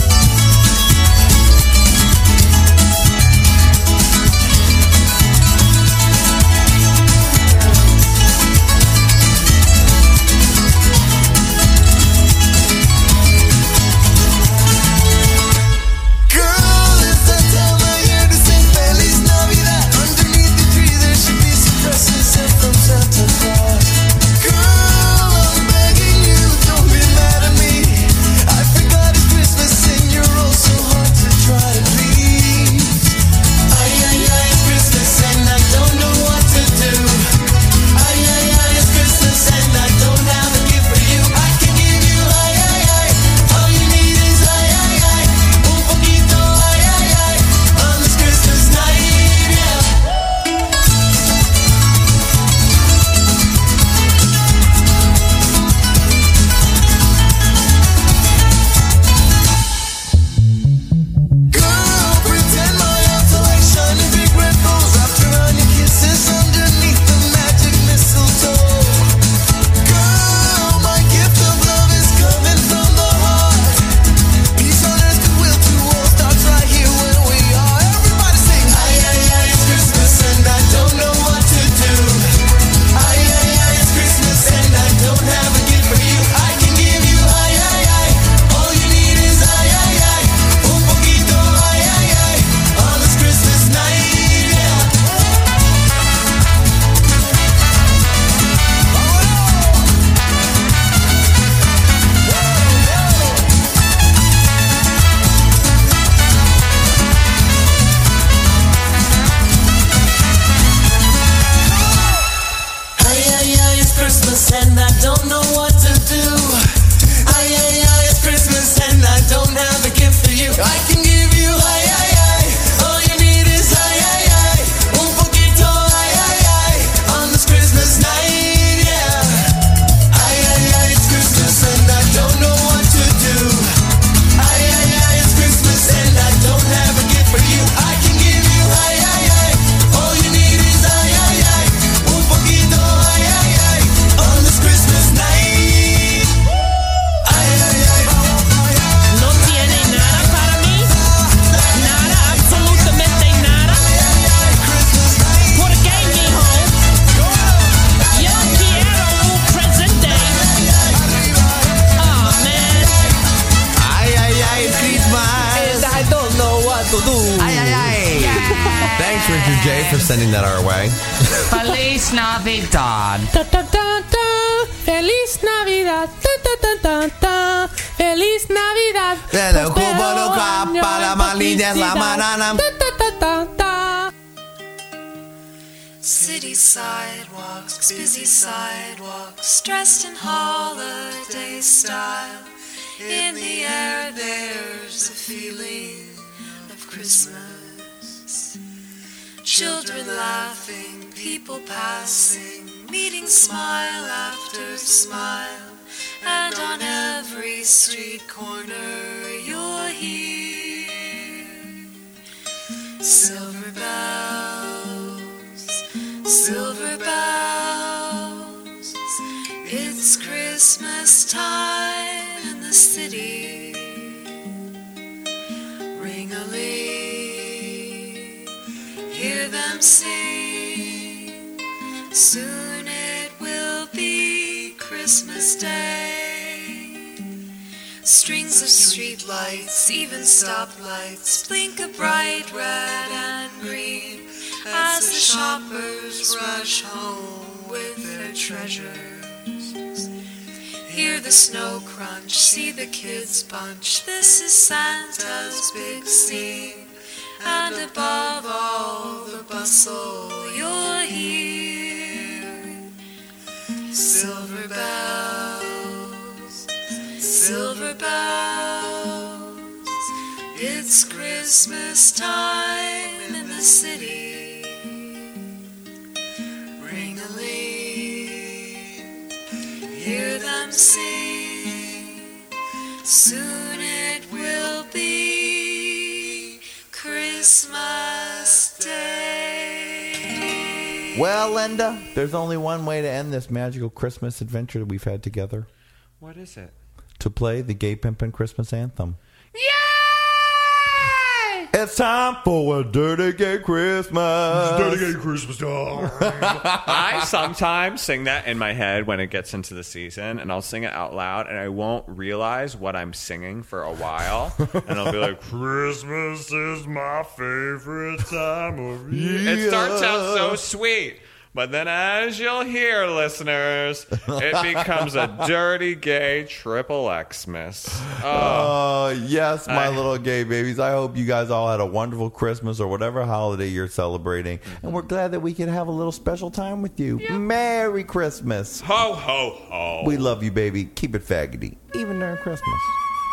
Children laughing, people passing, meeting smile after smile. And on every street corner, you'll hear silver bells, silver bells. It's Christmas time in the city. Ring a ling, hear them sing. Soon it will be Christmas Day. Strings of street lights, even stoplights, blink a bright red and green as the shoppers rush home with their treasures. Hear the snow crunch, see the kids bunch. This is Santa's big scene. And above all the bustle, you'll hear silver bells, silver bells. It's Christmas time in the city. Ring a ling, hear them sing. Soon it will be Christmas Day. Well, Linda, there's only one way to end this magical Christmas adventure that we've had together What is it? to play the Gay Pimpin' Christmas Anthem. It's time for a dirty gay Christmas. Dirty gay Christmas time. I sometimes sing that in my head when it gets into the season, and I'll sing it out loud, and I won't realize what I'm singing for a while, and I'll be like, Christmas is my favorite time of year. It starts out so sweet, but then as you'll hear, listeners, it becomes a dirty gay triple Xmas. Oh, oh, yes, my I- little gay babies. I hope you guys all had a wonderful Christmas or whatever holiday you're celebrating. And we're glad that we could have a little special time with you. Merry Christmas. Ho, ho, ho. We love you, baby. Keep it faggoty, even during Christmas.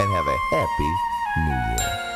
And have a happy new year.